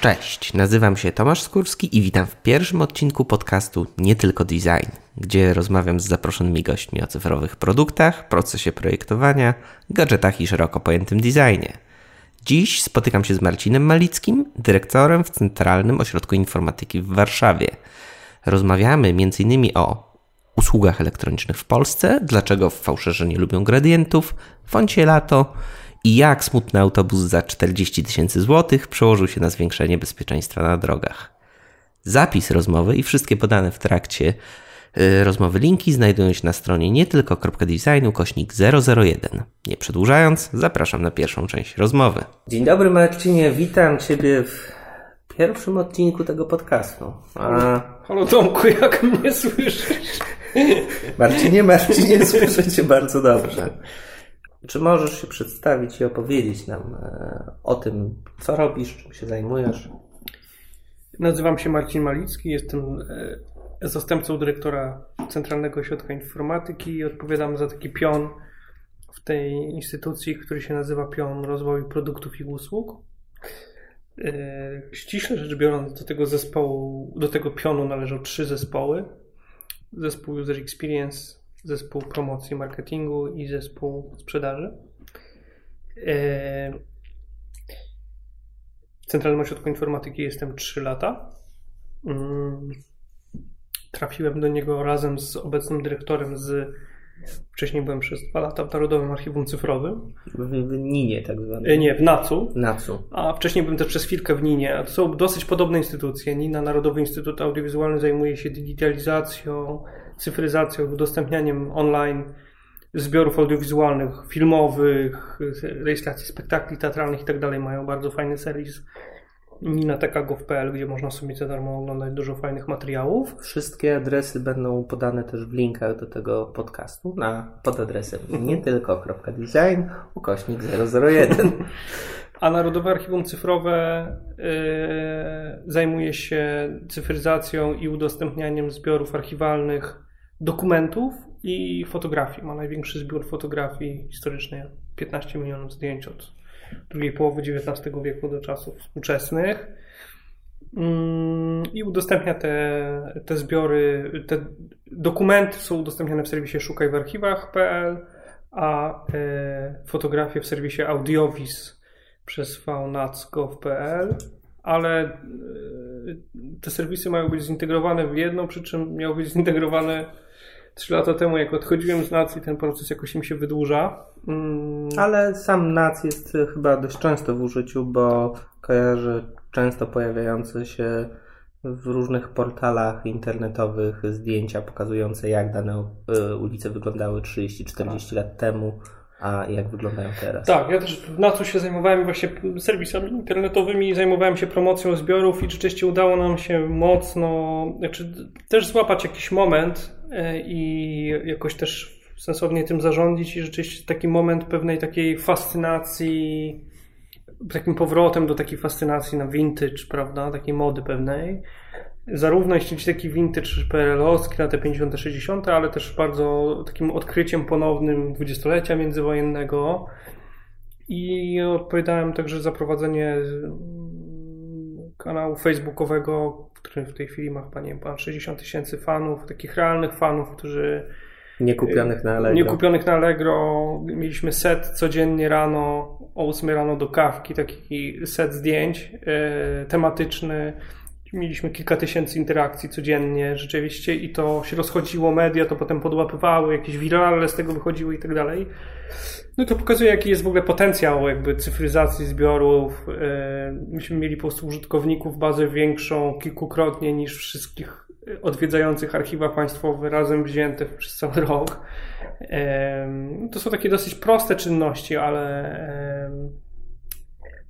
Cześć, nazywam się Tomasz Skórski i witam w pierwszym odcinku podcastu Nie tylko design, gdzie rozmawiam z zaproszonymi gośćmi o cyfrowych produktach, procesie projektowania, gadżetach i szeroko pojętym designie. Dziś spotykam się z Marcinem Malickim, dyrektorem w Centralnym Ośrodku Informatyki w Warszawie. Rozmawiamy m.in. o usługach elektronicznych w Polsce, dlaczego fałszerzy nie lubią gradientów, foncie lato i jak smutny autobus za 40 tysięcy złotych przełożył się na zwiększenie bezpieczeństwa na drogach. Zapis rozmowy i wszystkie podane w trakcie y, rozmowy linki znajdują się na stronie nie tylko.designu kośnik 001. Nie przedłużając, zapraszam na pierwszą część rozmowy. Dzień dobry Marcinie, witam Ciebie w pierwszym odcinku tego podcastu. A... Halo Tomku, jak mnie słyszysz? Marcinie, Marcinie, słyszę Cię bardzo dobrze. Czy możesz się przedstawić i opowiedzieć nam e, o tym, co robisz, czym się zajmujesz? Nazywam się Marcin Malicki, jestem e, zastępcą dyrektora Centralnego Ośrodka Informatyki i odpowiadam za taki pion w tej instytucji, który się nazywa Pion Rozwoju Produktów i Usług. E, ściśle rzecz biorąc, do tego zespołu, do tego pionu należą trzy zespoły. Zespół User Experience, zespół promocji marketingu i zespół sprzedaży. E, w Centralnym Ośrodku Informatyki jestem 3 lata. Mm, trafiłem do niego razem z obecnym dyrektorem z Wcześniej byłem przez dwa lata w Narodowym Archiwum Cyfrowym. W Ninie tak zwanym. E, nie, w NACU. NACU. A wcześniej byłem też przez chwilkę w Ninie. To są dosyć podobne instytucje. NINA, Narodowy Instytut Audiowizualny, zajmuje się digitalizacją, cyfryzacją, udostępnianiem online zbiorów audiowizualnych, filmowych, rejestracji spektakli teatralnych i tak dalej. Mają bardzo fajny serwis ninateka.gov.pl, gdzie można sobie za darmo oglądać dużo fajnych materiałów. Wszystkie adresy będą podane też w linkach do tego podcastu na, pod adresem nie tylko.design ukośnik 001. A Narodowe Archiwum Cyfrowe yy, zajmuje się cyfryzacją i udostępnianiem zbiorów archiwalnych dokumentów i fotografii. Ma największy zbiór fotografii historycznej, 15 milionów zdjęć od drugiej połowy XIX wieku do czasów współczesnych. Mm, I udostępnia te, te zbiory, te dokumenty są udostępniane w serwisie szukaj w archiwach.pl, a e, fotografie w serwisie Audiovis przez vnac.gov.pl, ale e, te serwisy mają być zintegrowane w jedno, przy czym miały być zintegrowane Trzy lata temu, jak odchodziłem z nacji, ten proces jakoś mi się wydłuża. Mm. Ale sam NAC jest chyba dość często w użyciu, bo kojarzę często pojawiające się w różnych portalach internetowych zdjęcia pokazujące, jak dane y, ulice wyglądały 30-40 lat temu a jak wyglądają teraz. Tak, ja też na co się zajmowałem właśnie serwisami internetowymi, zajmowałem się promocją zbiorów i rzeczywiście udało nam się mocno, znaczy też złapać jakiś moment e, i jakoś też sensownie tym zarządzić i rzeczywiście taki moment pewnej takiej fascynacji, takim powrotem do takiej fascynacji na vintage, prawda, takiej mody pewnej zarówno jeśli chodzi taki vintage PRL-owski na te 50 60 ale też bardzo takim odkryciem ponownym dwudziestolecia międzywojennego i odpowiadałem także za prowadzenie mm, kanału facebookowego, który w tej chwili ma chyba, nie wiem, 60 tysięcy fanów, takich realnych fanów, którzy nie kupionych na Allegro. Nie kupionych na Allegro. Mieliśmy set codziennie rano, o 8 rano do kawki, taki set zdjęć e, tematyczny Mieliśmy kilka tysięcy interakcji codziennie rzeczywiście i to się rozchodziło, media to potem podłapywały, jakieś wirale z tego wychodziły i tak dalej. No to pokazuje, jaki jest w ogóle potencjał jakby cyfryzacji zbiorów. E, myśmy mieli po prostu użytkowników bazę większą kilkukrotnie niż wszystkich odwiedzających archiwa państwowe razem wzięte przez cały rok. E, to są takie dosyć proste czynności, ale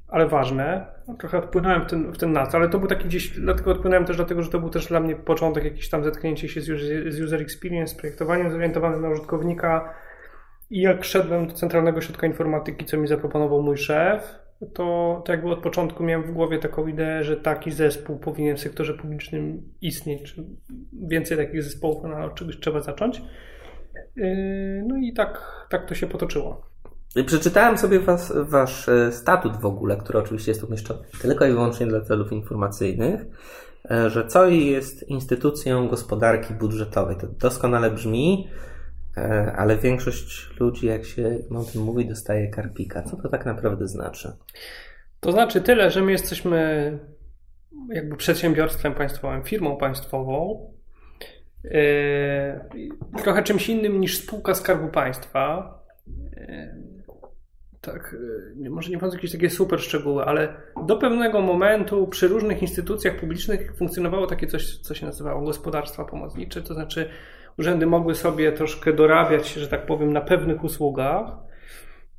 ale ważne. No, trochę odpłynąłem w ten, w ten nas, ale to był taki gdzieś, dlatego odpłynąłem też dlatego, że to był też dla mnie początek jakiś tam zetknięcie się z, z user experience, projektowaniem zorientowanym na użytkownika i jak szedłem do Centralnego Ośrodka Informatyki, co mi zaproponował mój szef, to, to jakby od początku miałem w głowie taką ideę, że taki zespół powinien w sektorze publicznym istnieć, czy więcej takich zespołów, no, od czegoś trzeba zacząć. Yy, no i tak, tak to się potoczyło. Przeczytałem sobie was, wasz e, statut w ogóle, który oczywiście jest umieszczony tylko i wyłącznie dla celów informacyjnych, e, że COI jest instytucją gospodarki budżetowej. To doskonale brzmi, e, ale większość ludzi, jak się o tym mówi, dostaje karpika. Co to tak naprawdę znaczy? To znaczy tyle, że my jesteśmy jakby przedsiębiorstwem państwowym, firmą państwową, trochę czymś innym niż spółka Skarbu Państwa tak, e, może nie wchodzę jakieś takie super szczegóły, ale do pewnego momentu przy różnych instytucjach publicznych funkcjonowało takie coś, co się nazywało gospodarstwa pomocnicze, to znaczy urzędy mogły sobie troszkę dorabiać się, że tak powiem, na pewnych usługach.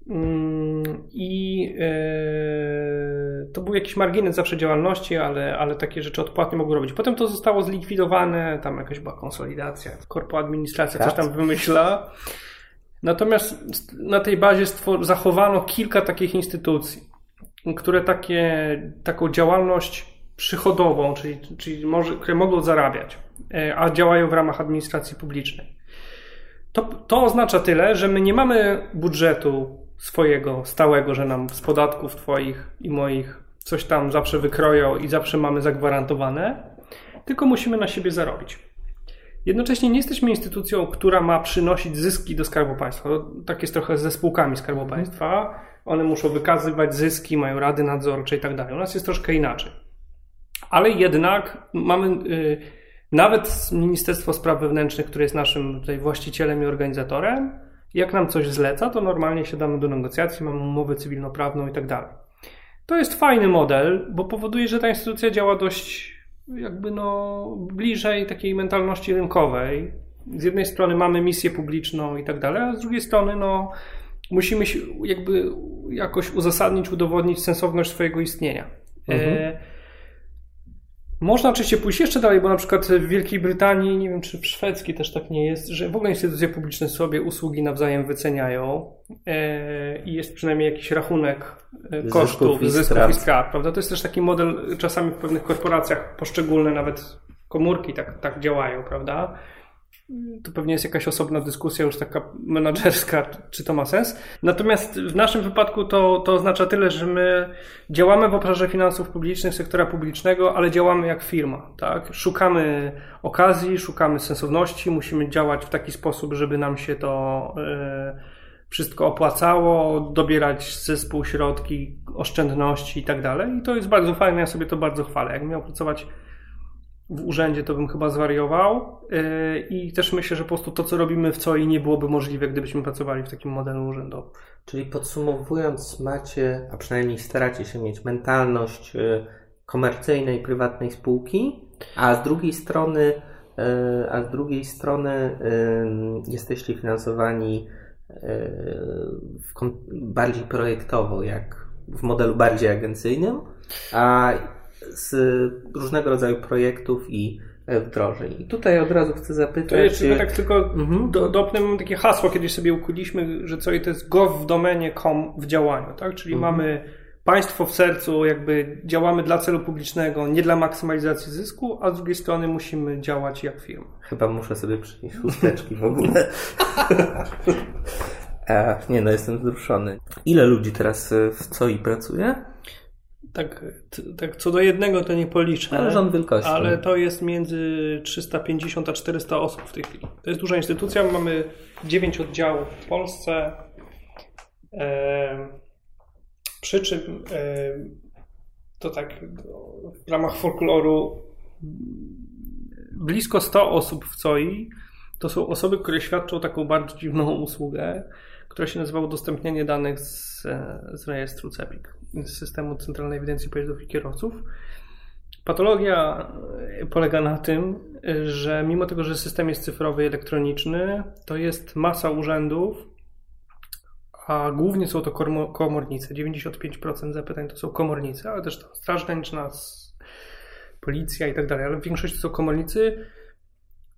Mm, I yy, to był jakiś margines zawsze działalności, ale, ale takie rzeczy odpłatnie mogły robić. Potem to zostało zlikwidowane, tam jakaś była konsolidacja, korpo administracja coś tam wymyśla. Natomiast na tej bazie zachowano kilka takich instytucji, które takie, taką działalność przychodową, czyli, czyli może, które mogą zarabiać, e, a działają w ramach administracji publicznej. To, to oznacza tyle, że my nie mamy budżetu swojego stałego, że nam z podatków Twoich i moich coś tam zawsze wykroją i zawsze mamy zagwarantowane, tylko musimy na siebie zarobić. Jednocześnie nie jesteśmy instytucją, która ma przynosić zyski do Skarbu Państwa. Tak jest trochę ze spółkami Skarbu mhm. Państwa. One muszą wykazywać zyski, mają rady nadzorcze i tak dalej. U nas jest troszkę inaczej. Ale jednak mamy y, nawet Ministerstwo Spraw Wewnętrznych, które jest naszym tutaj właścicielem i organizatorem, jak nam coś zleca, to normalnie siadamy do negocjacji, mamy umowę cywilnoprawną i tak dalej. To jest fajny model, bo powoduje, że ta instytucja działa dość jakby no bliżej takiej mentalności rynkowej. Z jednej strony mamy misję publiczną i tak dalej, a z drugiej strony no musimy się jakby jakoś uzasadnić, udowodnić sensowność swojego istnienia. Mhm. E, można oczywiście pójść jeszcze dalej, bo na przykład w Wielkiej Brytanii, nie wiem czy w szwedzkiej też tak nie jest, że w ogóle instytucje publiczne sobie usługi nawzajem wyceniają e, i jest przynajmniej jakiś rachunek e, kosztów, zysków, zysków i strat, prawda? To jest też taki model czasami w pewnych korporacjach poszczególne nawet komórki tak, tak działają, prawda? To pewnie jest jakaś osobna dyskusja, już taka menadżerska, czy to ma sens. Natomiast w naszym wypadku to, to oznacza tyle, że my działamy w obszarze finansów publicznych, sektora publicznego, ale działamy jak firma. Tak? Szukamy okazji, szukamy sensowności, musimy działać w taki sposób, żeby nam się to yy, wszystko opłacało, dobierać zespół, środki, oszczędności i tak dalej. I to jest bardzo fajne, ja sobie to bardzo chwalę. Jak miał pracować w urzędzie, to bym chyba zwariował. Yy, I też myślę, że po prostu to, co robimy w COI, nie byłoby możliwe, gdybyśmy pracowali w takim modelu urzędowym. Czyli podsumowując, macie, a przynajmniej staracie się mieć mentalność yy, komercyjnej, prywatnej spółki, a z drugiej strony, yy, a z drugiej strony jesteście finansowani bardziej projektowo, jak w modelu bardziej agencyjnym, a z różnego rodzaju projektów i e, wdrożeń. I tutaj od razu chcę zapytać... To jeszcze tak tylko mhm. do, dopnę, mam takie hasło, kiedyś sobie ukuliśmy, że co i to jest gov w domenie com w działaniu, tak? Czyli mhm. mamy państwo w sercu, jakby działamy dla celu publicznego, nie dla maksymalizacji zysku, a z drugiej strony musimy działać jak firma. Chyba muszę sobie przynieść chusteczki w ogóle. e, nie no, jestem wzruszony. Ile ludzi teraz w COI pracuje? Tak, tak co do jednego to nie policzę. Ale rząd wielkości. Ale to jest między 350 a 400 osób w tej chwili. To jest duża instytucja. Mamy 9 oddziałów w Polsce. przy czym to tak w ramach folkloru blisko 100 osób w COI to są osoby, które świadczą taką bardzo dziwną usługę, która się nazywa udostępnianie danych z, z rejestru CEPIK z systemu Centralnej Ewidencji Pojazdów i Kierowców. Patologia polega na tym, że mimo tego, że system jest cyfrowy i elektroniczny, to jest masa urzędów, a głównie są to komornice. 95% zapytań to są komornice, ale też Straż Graniczna, policja i tak dalej, ale w większości to są komornicy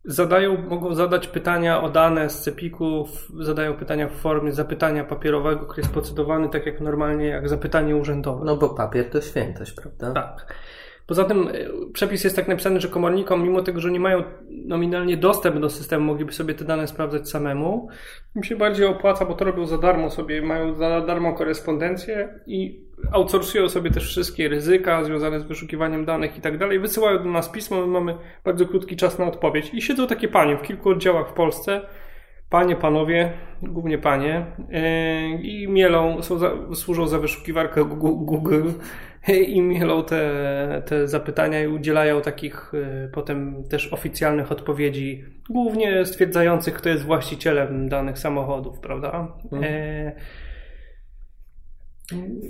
zadają, mogą zadać pytania o dane z cepików, zadają pytania w formie zapytania papierowego, który jest procedowany tak jak normalnie, jak zapytanie urzędowe. No bo papier to świętość, prawda? Tak. Poza tym e, przepis jest tak napisany, że komornikom, mimo tego, że nie mają nominalnie dostęp do systemu, mogliby sobie te dane sprawdzać samemu. Im się bardziej opłaca, bo to robią za darmo sobie, mają za darmo korespondencję i outsourcują sobie też wszystkie ryzyka związane z wyszukiwaniem danych i tak dalej. Wysyłają do nas pismo, my mamy bardzo krótki czas na odpowiedź. I siedzą takie panie w kilku oddziałach w Polsce, panie, panowie, głównie panie, yy, i mielą, są za, służą za wyszukiwarkę Google i mielą te, te zapytania i udzielają takich yy, potem też oficjalnych odpowiedzi, głównie stwierdzających, kto jest właścicielem danych samochodów, prawda? Mhm. Yy,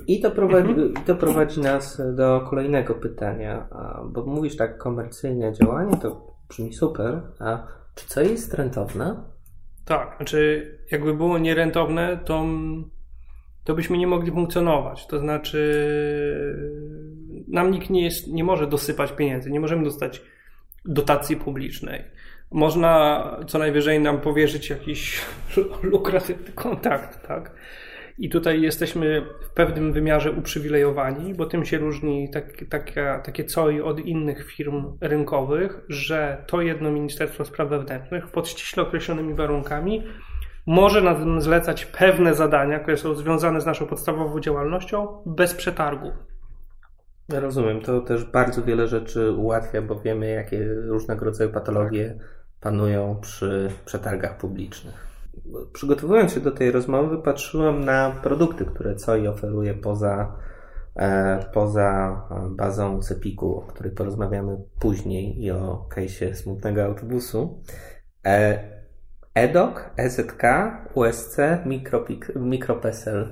i to prowadzi, mhm. to prowadzi nas do kolejnego pytania, bo mówisz tak komercyjne działanie, to brzmi super, a czy co jest rentowne? Tak, znaczy jakby było nierentowne, to, to byśmy nie mogli funkcjonować. To znaczy nam nikt nie, jest, nie może dosypać pieniędzy, nie możemy dostać dotacji publicznej. Można co najwyżej nam powierzyć jakiś lukratywny kontakt, tak? I tutaj jesteśmy w pewnym wymiarze uprzywilejowani, bo tym się różni tak, taka, takie COI od innych firm rynkowych, że to jedno Ministerstwo Spraw Wewnętrznych pod ściśle określonymi warunkami może nam zlecać pewne zadania, które są związane z naszą podstawową działalnością bez przetargu. Rozumiem, to też bardzo wiele rzeczy ułatwia, bo wiemy, jakie różnego rodzaju patologie panują przy przetargach publicznych przygotowując się do tej rozmowy, patrzyłem na produkty, które COI oferuje poza, e, poza bazą Sepiku, o której porozmawiamy później i o case'ie smutnego autobusu. E, EDOC, EZK, USC, MicroPESEL.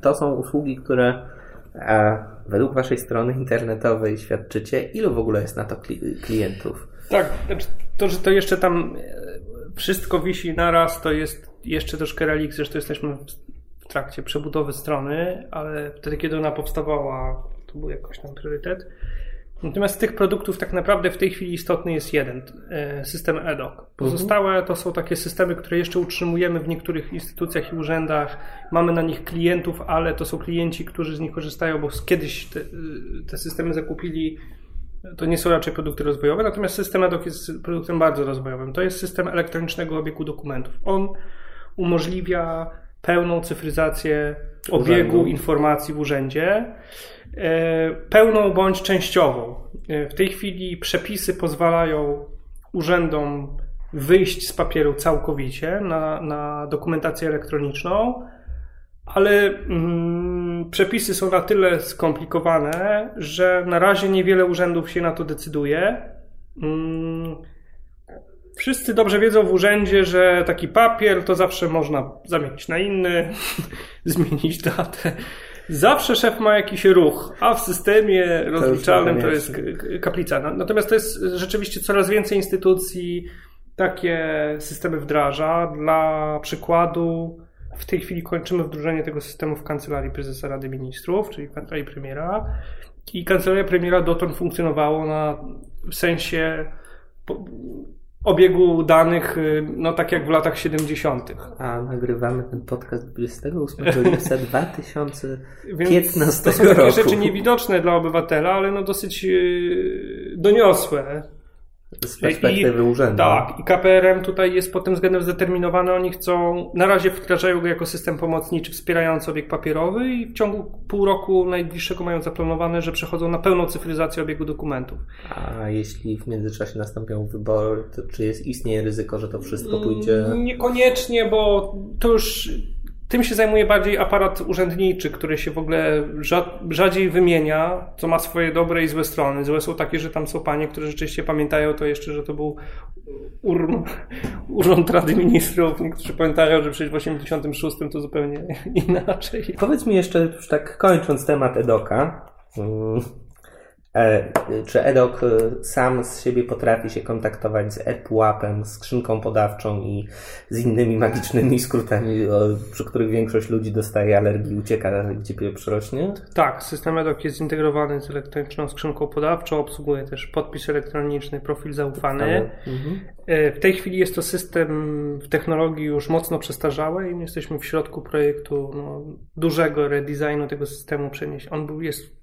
To są usługi, które e, według Waszej strony internetowej świadczycie. Ilu w ogóle jest na to klientów? Tak, to, że to jeszcze tam wszystko wisi naraz, to jest jeszcze troszkę relik, zresztą jesteśmy w trakcie przebudowy strony, ale wtedy, kiedy ona powstawała, to był jakoś tam priorytet. Natomiast z tych produktów tak naprawdę w tej chwili istotny jest jeden, e, system EDOC. Pozostałe to są takie systemy, które jeszcze utrzymujemy w niektórych instytucjach i urzędach. Mamy na nich klientów, ale to są klienci, którzy z nich korzystają, bo kiedyś te, te systemy zakupili to nie są raczej produkty rozwojowe, natomiast system EDOC jest produktem bardzo rozwojowym. To jest system elektronicznego obiegu dokumentów. On umożliwia pełną cyfryzację obiegu Urzędu. informacji w urzędzie, e, pełną bądź częściową. E, w tej chwili przepisy pozwalają urzędom wyjść z papieru całkowicie na, na dokumentację elektroniczną, ale mm, przepisy są na tyle skomplikowane, że na razie niewiele urzędów się na to decyduje. Mm, wszyscy dobrze wiedzą w urzędzie, że taki papier to zawsze można zamienić na inny, zmienić datę. Zawsze szef ma jakiś ruch, a w systemie rozliczalnym to jest kaplica. Natomiast to jest rzeczywiście coraz więcej instytucji takie systemy wdraża. Dla przykładu, w tej chwili kończymy wdrożenie tego systemu w Kancelarii Prezesa Rady Ministrów, czyli w Kancelarii Premiera. I Kancelaria Premiera dotąd funkcjonowała na w sensie obiegu danych, y, no tak jak w latach 70. A nagrywamy ten podcast 28 lipca 2015 to są takie rzeczy niewidoczne dla obywatela, ale no dosyć y, doniosłe. Z perspektywy I, urzędu. Tak, i KPRM tutaj jest pod tym względem zdeterminowany. Oni chcą, na razie wdrażają go jako system pomocniczy wspierający obieg papierowy i w ciągu pół roku najbliższego mają zaplanowane, że przechodzą na pełną cyfryzację obiegu dokumentów. A jeśli w międzyczasie nastąpią wybory, to czy jest, istnieje ryzyko, że to wszystko pójdzie? Niekoniecznie, bo to już tym się zajmuje bardziej aparat urzędniczy, który się w ogóle rzadziej wymienia, co ma swoje dobre i złe strony. Złe są takie, że tam są panie, które rzeczywiście pamiętają to jeszcze, że to był ur, Urząd Rady Ministrów. Niektórzy pamiętają, że przecież w 86 to zupełnie inaczej. Powiedz mi jeszcze, już tak kończąc temat Edoka, mm, czy Edok e, sam z siebie potrafi się kontaktować z ePUAP-em, skrzynką podawczą i z innymi magicznymi skrótami, przy których większość ludzi dostaje alergii, ucieka gdzie pieprz rośnie? Tak, system Edok jest zintegrowany z elektroniczną skrzynką podawczą, obsługuje też podpis elektroniczny, profil zaufany. Mhm. E, w tej chwili jest to system w technologii już mocno przestarzałej. Jesteśmy w środku projektu no, dużego redesignu tego systemu. Przenieść. On był, jest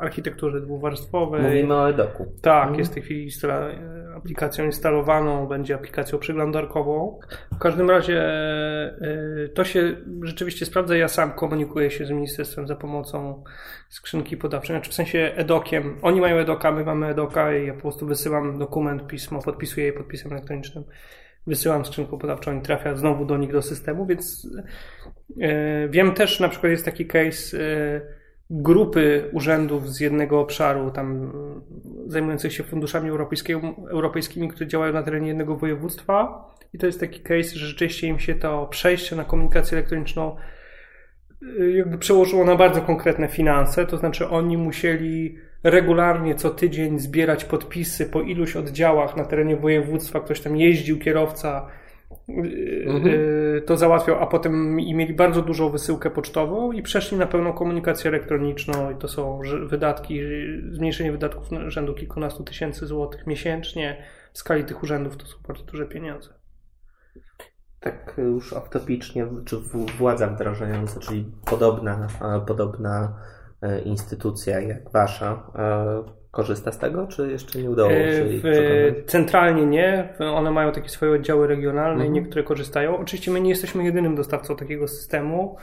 architekturze dwuwarstwowej. Mówimy o edoku. Tak, mhm. jest w tej chwili aplikacją instalowaną, będzie aplikacją przeglądarkową. W każdym razie y, to się rzeczywiście sprawdza. Ja sam komunikuję się z ministerstwem za pomocą skrzynki podawczej, znaczy w sensie edokiem. Oni mają edoka, my mamy edoka i ja po prostu wysyłam dokument, pismo, podpisuję je podpisem elektronicznym wysyłam skrzynką podawczą i trafia znowu do nich do systemu, więc e, wiem też, na przykład jest taki case e, grupy urzędów z jednego obszaru, tam zajmujących się funduszami europejskimi, które działają na terenie jednego województwa. I to jest taki case, że rzeczywiście im się to przejście na komunikację elektroniczną e, jakby przełożyło na bardzo konkretne finanse, to znaczy oni musieli regularnie co tydzień zbierać podpisy po iluś oddziałach na terenie województwa, ktoś tam jeździł, kierowca mhm. Y, to załatwiał, a potem i mieli bardzo dużą wysyłkę pocztową i przeszli na pełną komunikację elektroniczną i to są wydatki, zmniejszenie wydatków rzędu kilkunastu tysięcy złotych miesięcznie. W skali tych urzędów to są bardzo duże pieniądze. Tak już off-topicznie, czy władza wdrażająca, czyli podobna, podobna E, instytucja jak wasza e, korzysta z tego, czy jeszcze nie udało e, się w, Centralnie nie. One mają takie swoje oddziały regionalne mhm. i niektóre korzystają. Oczywiście my nie jesteśmy jedynym dostawcą takiego systemu.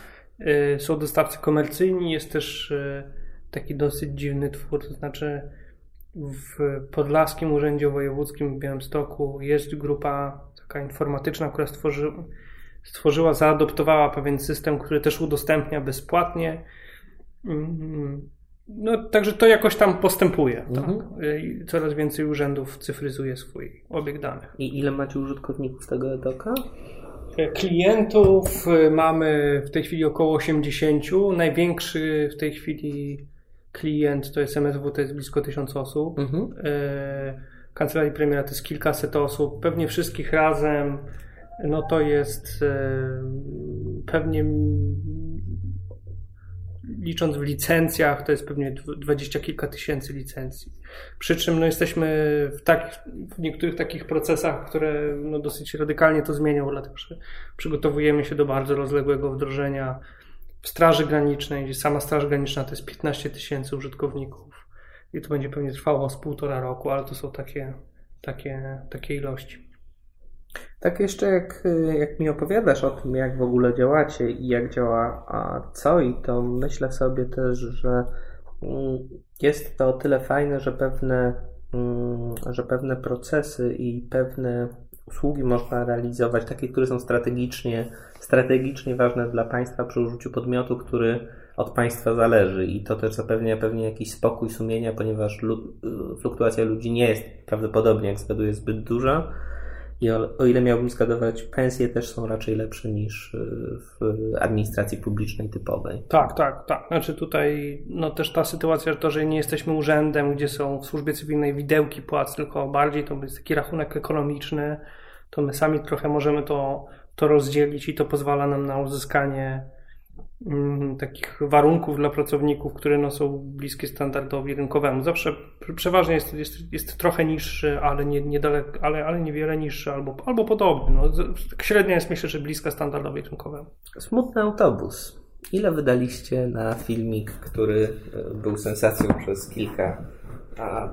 Są dostawcy komercyjni, jest też taki dosyć dziwny twór, to znaczy w Podlaskim Urzędzie Wojewódzkim w Białymstoku jest grupa taka informatyczna, która stworzy, stworzyła, zaadoptowała pewien system, który też udostępnia bezpłatnie no, także to jakoś tam postępuje. Tak? Mhm. Tak? Coraz więcej urzędów cyfryzuje swój obieg danych. I ile macie użytkowników tego edoka? E, klientów e, mamy w tej chwili około 80. Największy w tej chwili klient to jest MSW, to jest blisko 1000 osób. Mhm. E, Kancelarii premiera to jest kilkaset osób. Pewnie wszystkich razem no to jest pewnie licząc w licencjach, to jest pewnie dwadzieścia kilka tysięcy licencji. Przy czym no, jesteśmy w, tak, w niektórych takich procesach, które no, dosyć radykalnie to zmienią, dlatego że przygotowujemy się do bardzo rozległego wdrożenia w Straży Granicznej, gdzie sama Straż Graniczna to jest 15 tysięcy użytkowników i to będzie pewnie trwało z półtora roku, ale to są takie, takie, takie ilości. Tak jeszcze jak, jak mi opowiadasz o tym, jak w ogóle działacie i jak działa COI, to myślę sobie też, że mm, jest to o tyle fajne, że pewne, mm, że pewne procesy i pewne usługi można realizować, takie, które są strategicznie, strategicznie ważne dla państwa przy użyciu podmiotu, który od państwa zależy. I to też zapewnia pewnie jakiś spokój sumienia, ponieważ fluktuacja ludzi nie jest prawdopodobnie, jak zgaduję, zbyt duża i o, o ile miałbym zgadywać, pensje też są raczej lepsze niż y, w administracji publicznej typowej. Tak, tak, tak. Znaczy tutaj no też ta sytuacja, to, że nie jesteśmy urzędem, gdzie są w służbie cywilnej widełki płac, tylko bardziej to jest taki rachunek ekonomiczny, to my sami trochę możemy to, to rozdzielić i to pozwala nam na uzyskanie takich warunków dla pracowników, które no, są bliskie standardowi rynkowemu. Zawsze przeważnie jest, jest, jest trochę niższy, ale, nie, niedalek, ale, ale niewiele niższy albo, albo podobny. No, średnia jest myślę, że bliska standardowi rynkowemu. Smutny autobus. Ile wydaliście na filmik, który e, był sensacją przez kilka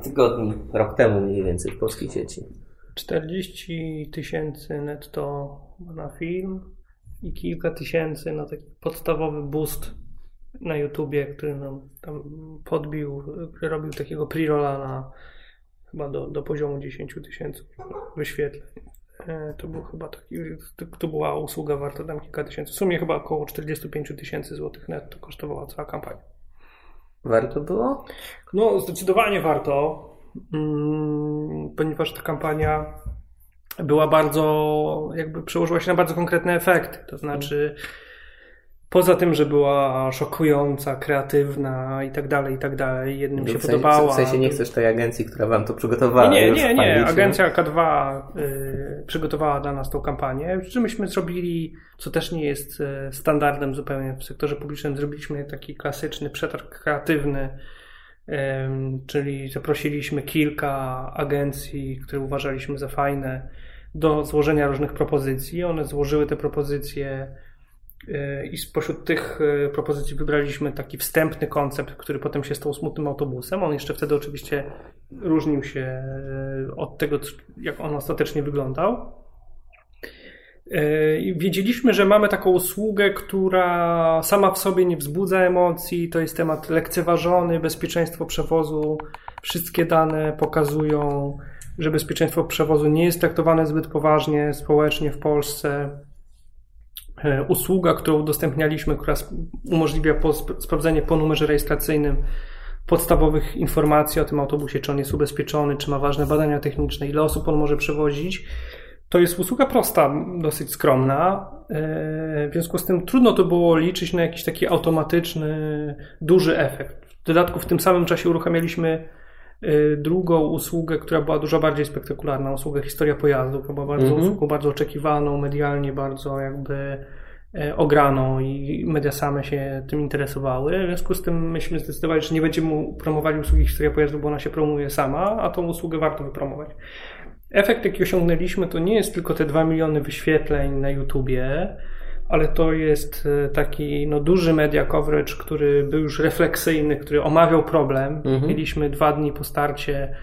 tygodni, rok temu mniej więcej w polskiej sieci? 40 tysięcy netto na film i kilka tysięcy na taki podstawowy boost na YouTubie, który nam tam podbił, który robił takiego pre-rolla na chyba do, do poziomu 10 tysięcy wyświetleń. E, to był chyba taki, to była usługa warta tam kilka tysięcy. W sumie chyba około 45 tysięcy złotych netto kosztowała cała kampania. Warto było? No, zdecydowanie warto, mm, ponieważ ta kampania była bardzo, jakby przełożyła się na bardzo konkretne efekty. To znaczy, poza tym, że była szokująca, kreatywna i tak dalej, i tak dalej, jednym się w sensie, podobała. W sensie nie chcesz tej agencji, która wam to przygotowała. Nie, nie, nie. Agencja K2 y, przygotowała dla nas tą kampanię. Przy myśmy zrobili, co też nie jest y, standardem zupełnie w sektorze publicznym, zrobiliśmy taki klasyczny przetarg kreatywny, y, czyli zaprosiliśmy kilka agencji, które uważaliśmy za fajne do złożenia różnych propozycji. One złożyły te propozycje I spośród tych propozycji wybraliśmy taki wstępny koncept, który potem się stał smutnym autobusem. On jeszcze wtedy oczywiście różnił się od tego, jak on ostatecznie wyglądał. Wiedzieliśmy, że mamy taką usługę, która sama w sobie nie wzbudza emocji. To jest temat lekceważony, bezpieczeństwo przewozu. Wszystkie dane pokazują, że bezpieczeństwo przewozu nie jest traktowane zbyt poważnie społecznie w Polsce. E, usługa, którą udostępnialiśmy, która umożliwia sprawdzenie po numerze rejestracyjnym podstawowych informacji o tym autobusie, czy on jest ubezpieczony, czy ma ważne badania techniczne, ile osób on może przewozić to jest usługa prosta, dosyć skromna. E, w związku z tym trudno to było liczyć na jakiś taki automatyczny, duży efekt. W dodatku w tym samym czasie uruchamialiśmy drugą usługę, która była dużo bardziej spektakularna, usługę Historia Pojazdu, która była bardzo mhm. usługą bardzo oczekiwaną, medialnie bardzo jakby e, ograną i media same się tym interesowały. W związku z tym myśmy zdecydowali, że nie będziemy promowali usługi Historia Pojazdu, bo ona się promuje sama, a tą usługę warto wypromować. Efekt, jaki osiągnęliśmy, to nie jest tylko te 2 miliony wyświetleń na YouTubie, ale to jest e, taki no, duży media coverage, który był już refleksyjny, który omawiał problem. Mhm. Mieliśmy dwa dni po starcie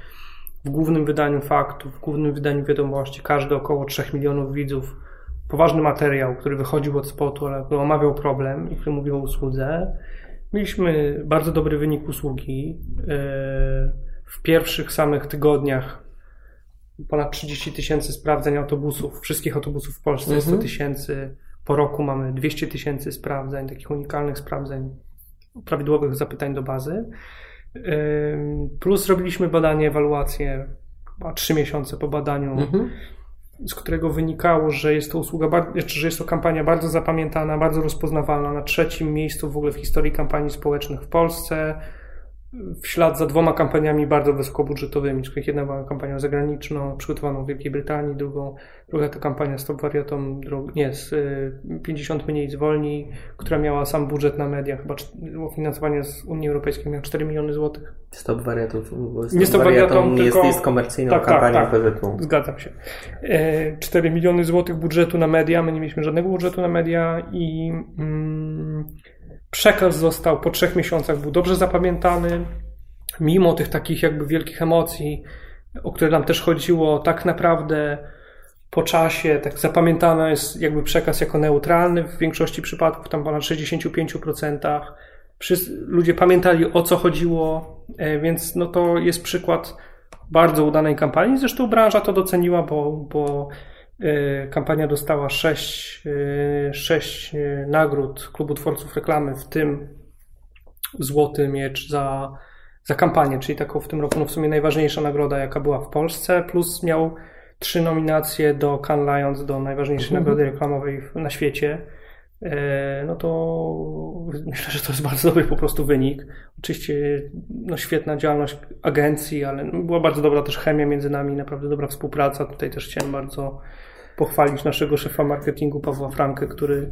w głównym wydaniu faktów, w głównym wydaniu wiadomości, każdy około 3 milionów widzów. Poważny materiał, który wychodził od spotu, ale który omawiał problem i który mówił o usłudze. Mieliśmy bardzo dobry wynik usługi. E, w pierwszych samych tygodniach ponad 30 tysięcy sprawdzeń autobusów, wszystkich autobusów w Polsce, mhm. 100 tysięcy. Po roku mamy 200 tysięcy sprawdzeń, takich unikalnych sprawdzeń, prawidłowych zapytań do bazy. Plus robiliśmy badanie, ewaluację, chyba 3 miesiące po badaniu, mhm. z którego wynikało, że jest to usługa, że jest to kampania bardzo zapamiętana, bardzo rozpoznawalna, na trzecim miejscu w ogóle w historii kampanii społecznych w Polsce w ślad za dwoma kampaniami bardzo wysokobudżetowymi, z których jedna była kampanią zagraniczną, przygotowaną w Wielkiej Brytanii, drugą, druga to kampania Stop Wariatom, nie, z 50 y, mniej zwolni, która miała sam budżet na media, chyba finansowanie z Unii Europejskiej miało 4 miliony złotych. Stop Wariatom, nie Stop Wariatom, jest, tylko... jest komercyjną tak, tak kampanią tak, tak. Zgadzam się. 4 e, miliony złotych budżetu na media, my nie mieliśmy żadnego budżetu na media i mm, Przekaz został po trzech miesiącach, był dobrze zapamiętany, mimo tych takich jakby wielkich emocji, o które nam też chodziło, tak naprawdę po czasie tak zapamiętany jest jakby przekaz jako neutralny w większości przypadków, tam ponad 65%. Wszyscy, ludzie pamiętali o co chodziło, e, więc no to jest przykład bardzo udanej kampanii. Zresztą branża to doceniła, bo, bo kampania dostała sześć, e, sześć e, nagród Klubu Twórców Reklamy, w tym Złoty Miecz za, za kampanię, czyli taką w tym roku no w sumie najważniejsza nagroda, jaka była w Polsce, plus miał trzy nominacje do Cannes Lions, do najważniejszej mhm. nagrody reklamowej na świecie. No to myślę, że to jest bardzo dobry po prostu wynik. Oczywiście no świetna działalność agencji, ale była bardzo dobra też chemia między nami, naprawdę dobra współpraca. Tutaj też chciałem bardzo pochwalić naszego szefa marketingu Pawła Frankę, który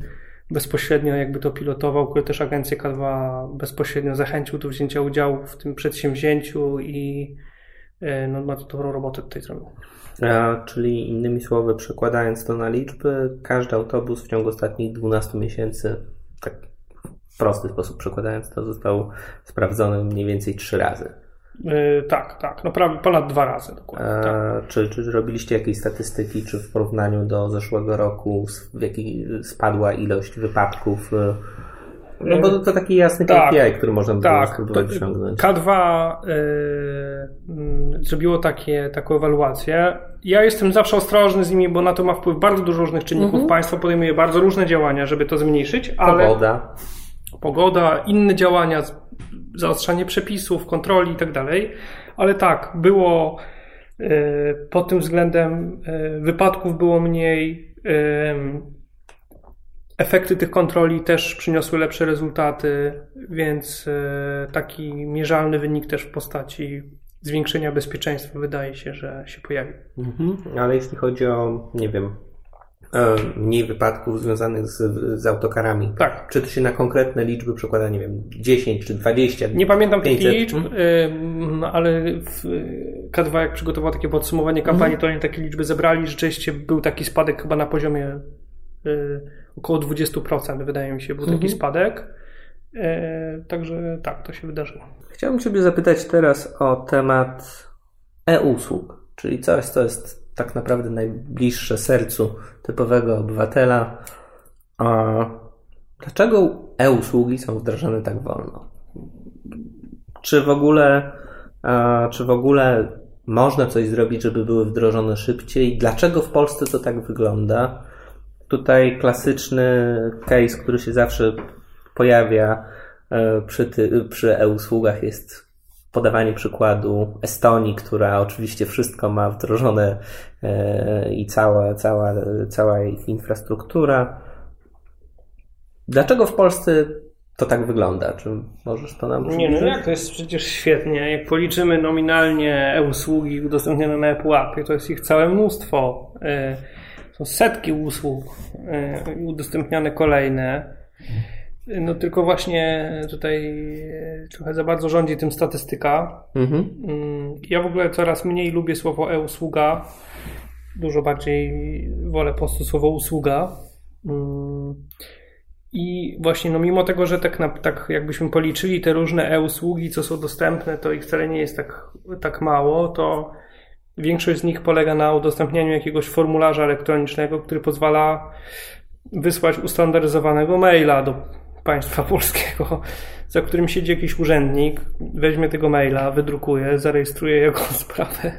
bezpośrednio jakby to pilotował, który też agencję Kadwa bezpośrednio zachęcił do wzięcia udziału w tym przedsięwzięciu i e, no, ma to dobrą robotę tutaj zrobił. A, czyli innymi słowy, przekładając to na liczby, każdy autobus w ciągu ostatnich 12 miesięcy, tak w prosty sposób przekładając to, został sprawdzony mniej więcej trzy razy. Yy, tak, tak, no prawie ponad dwa razy dokładnie. E, tak. Czy, czy robiliście jakieś statystyki, czy w porównaniu do zeszłego roku w jaki spadła ilość wypadków? E, no bo to taki jasny tak, KPI, który można tak, spróbować osiągnąć. K2 yy, zrobiło takie, taką ewaluację. Ja jestem zawsze ostrożny z nimi, bo na to ma wpływ bardzo dużo różnych czynników. Mhm. Państwo podejmuje bardzo różne działania, żeby to zmniejszyć, ale... Pogoda. Pogoda, inne działania zaostrzanie przepisów, kontroli i tak dalej. Ale tak, było e, pod tym względem e, wypadków było mniej. E, efekty tych kontroli też przyniosły lepsze rezultaty, więc taki mierzalny wynik też w postaci zwiększenia bezpieczeństwa wydaje się, że się pojawił. Mhm. Ale jeśli chodzi o, nie wiem, mniej wypadków związanych z, z autokarami. Tak. Czy to się na konkretne liczby przekłada, nie wiem, 10 czy 20? Nie pamiętam 500. tych liczb, hmm? ale w K2 jak przygotował takie podsumowanie kampanii, hmm. to oni takie liczby zebrali. Rzeczywiście był taki spadek chyba na poziomie około 20%, wydaje mi się, był taki mhm. spadek. Także tak, to się wydarzyło. Chciałbym Ciebie zapytać teraz o temat e-usług, czyli coś, co jest tak naprawdę najbliższe sercu typowego obywatela. Dlaczego e-usługi są wdrażane tak wolno? Czy w ogóle, czy w ogóle można coś zrobić, żeby były wdrożone szybciej? Dlaczego w Polsce to tak wygląda? Tutaj klasyczny case, który się zawsze pojawia e, przy, ty, przy e-usługach jest podawanie przykładu Estonii, która oczywiście wszystko ma wdrożone e, i cała, cała, cała infrastruktura. Dlaczego w Polsce to tak wygląda? Czy możesz to nam przybliżyć? Nie, no jak to jest przecież świetnie. Jak policzymy nominalnie e-usługi udostępnione na Apple Appie, to jest ich całe mnóstwo. E, są setki usług udostępniane kolejne. No tylko właśnie tutaj e, trochę za bardzo rządzi tym statystyka. Mhm. Mm, ja w ogóle coraz mniej lubię słowo e-usługa. Dużo bardziej wolę po prostu słowo usługa. Mm, I właśnie no mimo tego, że tak, na, tak jakbyśmy policzyli te różne e-usługi, co są dostępne, to ich wcale nie jest tak, tak mało, to większość z nich polega na udostępnianiu jakiegoś formularza elektronicznego, który pozwala wysłać ustandaryzowanego maila do państwa polskiego, za którym siedzi jakiś urzędnik, weźmie tego maila, wydrukuje, zarejestruje jego sprawę,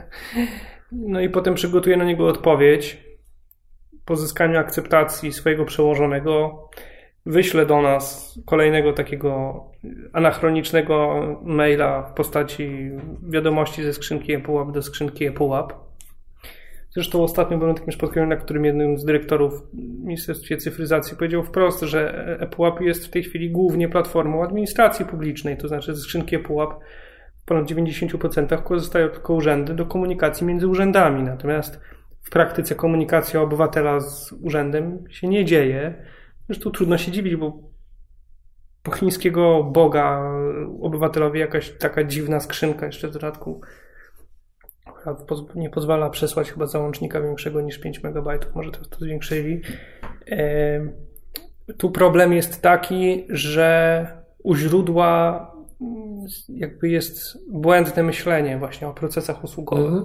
no i potem przygotuje na niego odpowiedź. Po zyskaniu akceptacji swojego przełożonego, wyśle do nas kolejnego takiego anachronicznego maila w postaci wiadomości ze skrzynki ePUAP do skrzynki ePUAP Zresztą ostatnio byłem na takim spotkaniu, na którym jednym z dyrektorów w Ministerstwie Cyfryzacji powiedział wprost, że ePUAP jest w tej chwili głównie platformą administracji publicznej, to znaczy ze skrzynki ePUAP w ponad 90% korzystają tylko urzędy do komunikacji między urzędami. Natomiast w praktyce komunikacja obywatela z urzędem się nie dzieje. Zresztą trudno się dziwić, bo po chińskiego Boga obywatelowi jakaś taka dziwna skrzynka jeszcze w dodatku nie pozwala przesłać chyba załącznika większego niż 5 MB, może to, to zwiększyli. Tu problem jest taki, że u źródła mm, jakby jest błędne myślenie właśnie o procesach usługowych.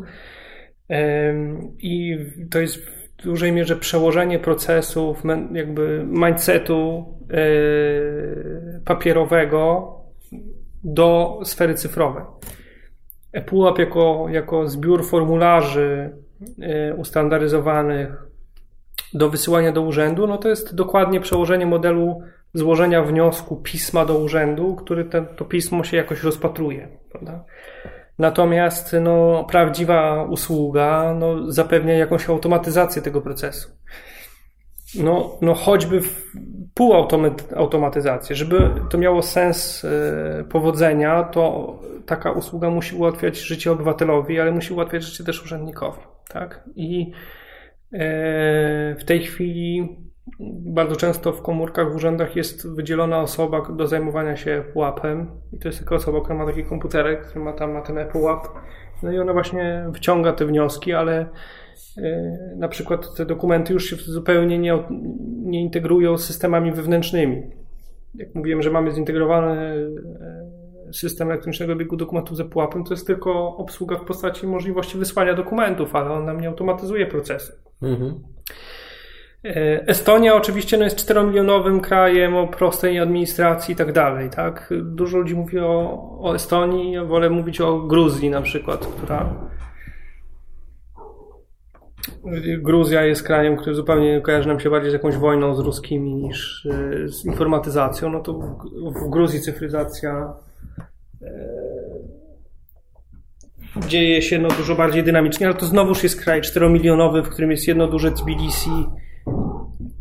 Mhm. I to jest w dużej mierze przełożenie procesów, jakby mindsetu e, papierowego do sfery cyfrowej. ePUAP jako, jako zbiór formularzy e, ustandaryzowanych do wysyłania do urzędu, no to jest dokładnie przełożenie modelu złożenia wniosku pisma do urzędu, który ten, to pismo się jakoś rozpatruje. Prawda? Natomiast no, prawdziwa usługa no, zapewnia jakąś automatyzację tego procesu. No, no choćby półautomatyzację. Żeby to miało sens e, powodzenia, to taka usługa musi ułatwiać życie obywatelowi, ale musi ułatwiać życie też urzędnikowi. Tak? I e, w tej chwili bardzo często w komórkach w urzędach jest wydzielona osoba do zajmowania się pułapem i to jest tylko osoba, która ma taki komputerek, który ma tam na ten pułap. No i ona właśnie wyciąga te wnioski, ale e, na przykład te dokumenty już się zupełnie nie, nie integrują z systemami wewnętrznymi. Jak mówiłem, że mamy zintegrowany e, system elektronicznego biegu dokumentów ze pułapem, to jest tylko obsługa w postaci możliwości wysłania dokumentów, ale on nam nie automatyzuje procesu. Mhm. E, Estonia oczywiście no, jest 4-milionowym krajem o prostej administracji i tak dalej. Tak? Dużo ludzi mówi o, o Estonii, ja wolę mówić o Gruzji na przykład, która Gruzja jest krajem, który zupełnie kojarzy nam się bardziej z jakąś wojną z ruskimi niż e, z informatyzacją. No to w, Gruzji cyfryzacja dzieje się no dużo bardziej dynamicznie, ale to znowuż jest kraj 4-milionowy, w którym jest jedno duże Tbilisi,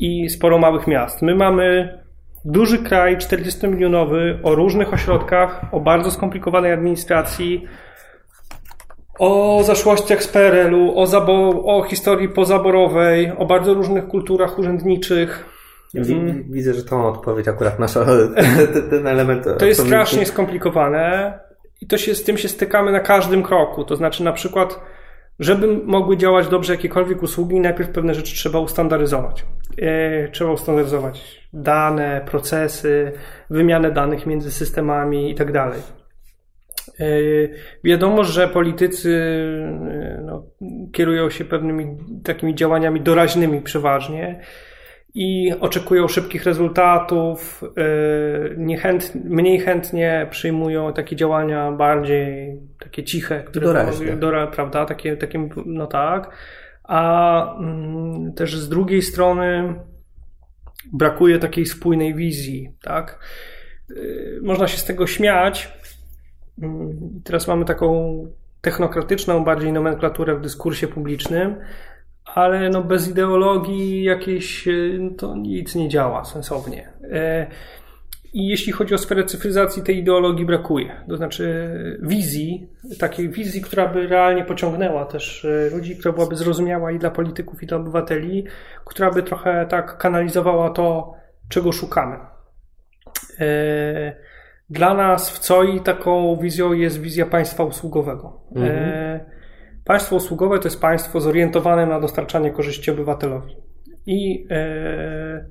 i sporo małych miast. My mamy duży kraj, 40-milionowy, o różnych ośrodkach, o bardzo skomplikowanej administracji, o zaszłościach z PRL-u, o, o historii pozaborowej, o bardzo różnych kulturach urzędniczych. Mm. Widzę, że tą odpowiedź akurat nasza, ten element. To jest strasznie skomplikowane i to się, z tym się stykamy na każdym kroku. To znaczy, na przykład, żeby mogły działać dobrze jakiekolwiek usługi, najpierw pewne rzeczy trzeba ustandaryzować. e, trzeba ustandaryzować dane, procesy, wymianę danych między systemami i tak dalej. E, wiadomo, że politycy e, no, kierują się pewnymi takimi działaniami doraźnymi przeważnie i oczekują szybkich rezultatów, e, niechęt, mniej chętnie przyjmują takie działania bardziej takie ciche, które Doraźne. dora, prawda, takie, takie, no tak, a mm, też z drugiej strony brakuje takiej spójnej wizji, tak. Można się z tego śmiać, Mm, teraz mamy taką technokratyczną bardziej nomenklaturę w dyskursie publicznym, ale no bez ideologii jakiejś e, to nic nie działa sensownie. E, I jeśli chodzi o sferę cyfryzacji, tej ideologii brakuje. To znaczy wizji, takiej wizji, która by realnie pociągnęła też e, ludzi, która byłaby zrozumiała i dla polityków, i dla obywateli, która by trochę tak kanalizowała to, czego szukamy. Dla nas w COI taką wizją jest wizja państwa usługowego. Mhm. Państwo usługowe to jest państwo zorientowane na dostarczanie korzyści obywatelowi. I e,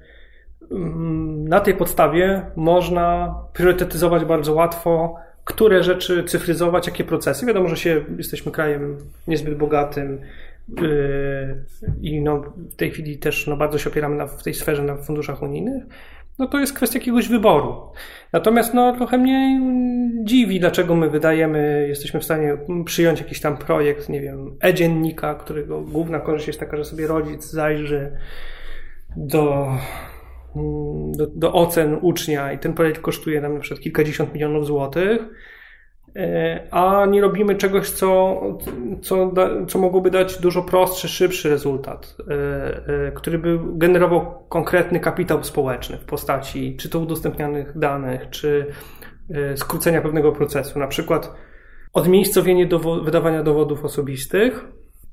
mm, na tej podstawie można priorytetyzować bardzo łatwo, które rzeczy cyfryzować, jakie procesy. Wiadomo, że się, jesteśmy krajem niezbyt bogatym, e, i no, w tej chwili też no, bardzo się opieramy na, w tej sferze na funduszach unijnych, no to jest kwestia jakiegoś wyboru. Natomiast no, trochę mnie dziwi, dlaczego my wydajemy, jesteśmy w stanie przyjąć jakiś tam projekt, nie wiem, e-dziennika, którego główna korzyść jest taka, że sobie rodzic zajrzy do, do, do ocen ucznia i ten projekt kosztuje nam na przykład kilkadziesiąt milionów złotych a nie robimy czegoś, co, co, co mogłoby dać dużo prostszy, szybszy rezultat, e, e, który by generował konkretny kapitał społeczny w postaci czy to udostępnianych danych, czy skrócenia pewnego procesu. Na przykład odmiejscowienie dowo- wydawania dowodów osobistych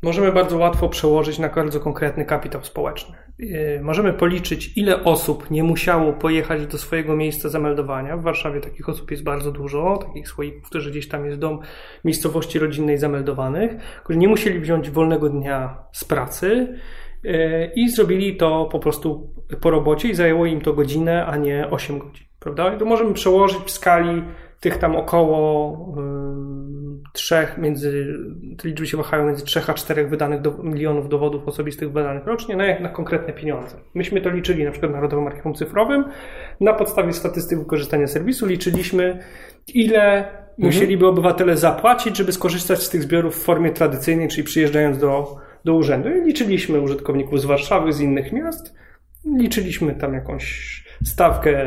możemy bardzo łatwo przełożyć na bardzo konkretny kapitał społeczny. Yy, możemy policzyć, ile osób nie musiało pojechać do swojego miejsca zameldowania. W Warszawie takich osób jest bardzo dużo, takich swoich, którzy gdzieś tam jest dom miejscowości rodzinnej zameldowanych, którzy nie musieli wziąć wolnego dnia z pracy yy, i zrobili to po prostu po robocie i zajęło im to godzinę, a nie 8 godzin. Prawda? I to możemy przełożyć w skali tych tam około y, trzech, między, te liczby się wahają między 3 a 4 wydanych do, milionów dowodów osobistych wydanych rocznie na, na konkretne pieniądze. Myśmy to liczyli na przykład Narodowym Archiwum Cyfrowym. Na podstawie statystyk wykorzystania serwisu liczyliśmy, ile mhm. musieliby obywatele zapłacić, żeby skorzystać z tych zbiorów w formie tradycyjnej, czyli przyjeżdżając do, do urzędu. I liczyliśmy użytkowników z Warszawy, z innych miast. Liczyliśmy tam jakąś stawkę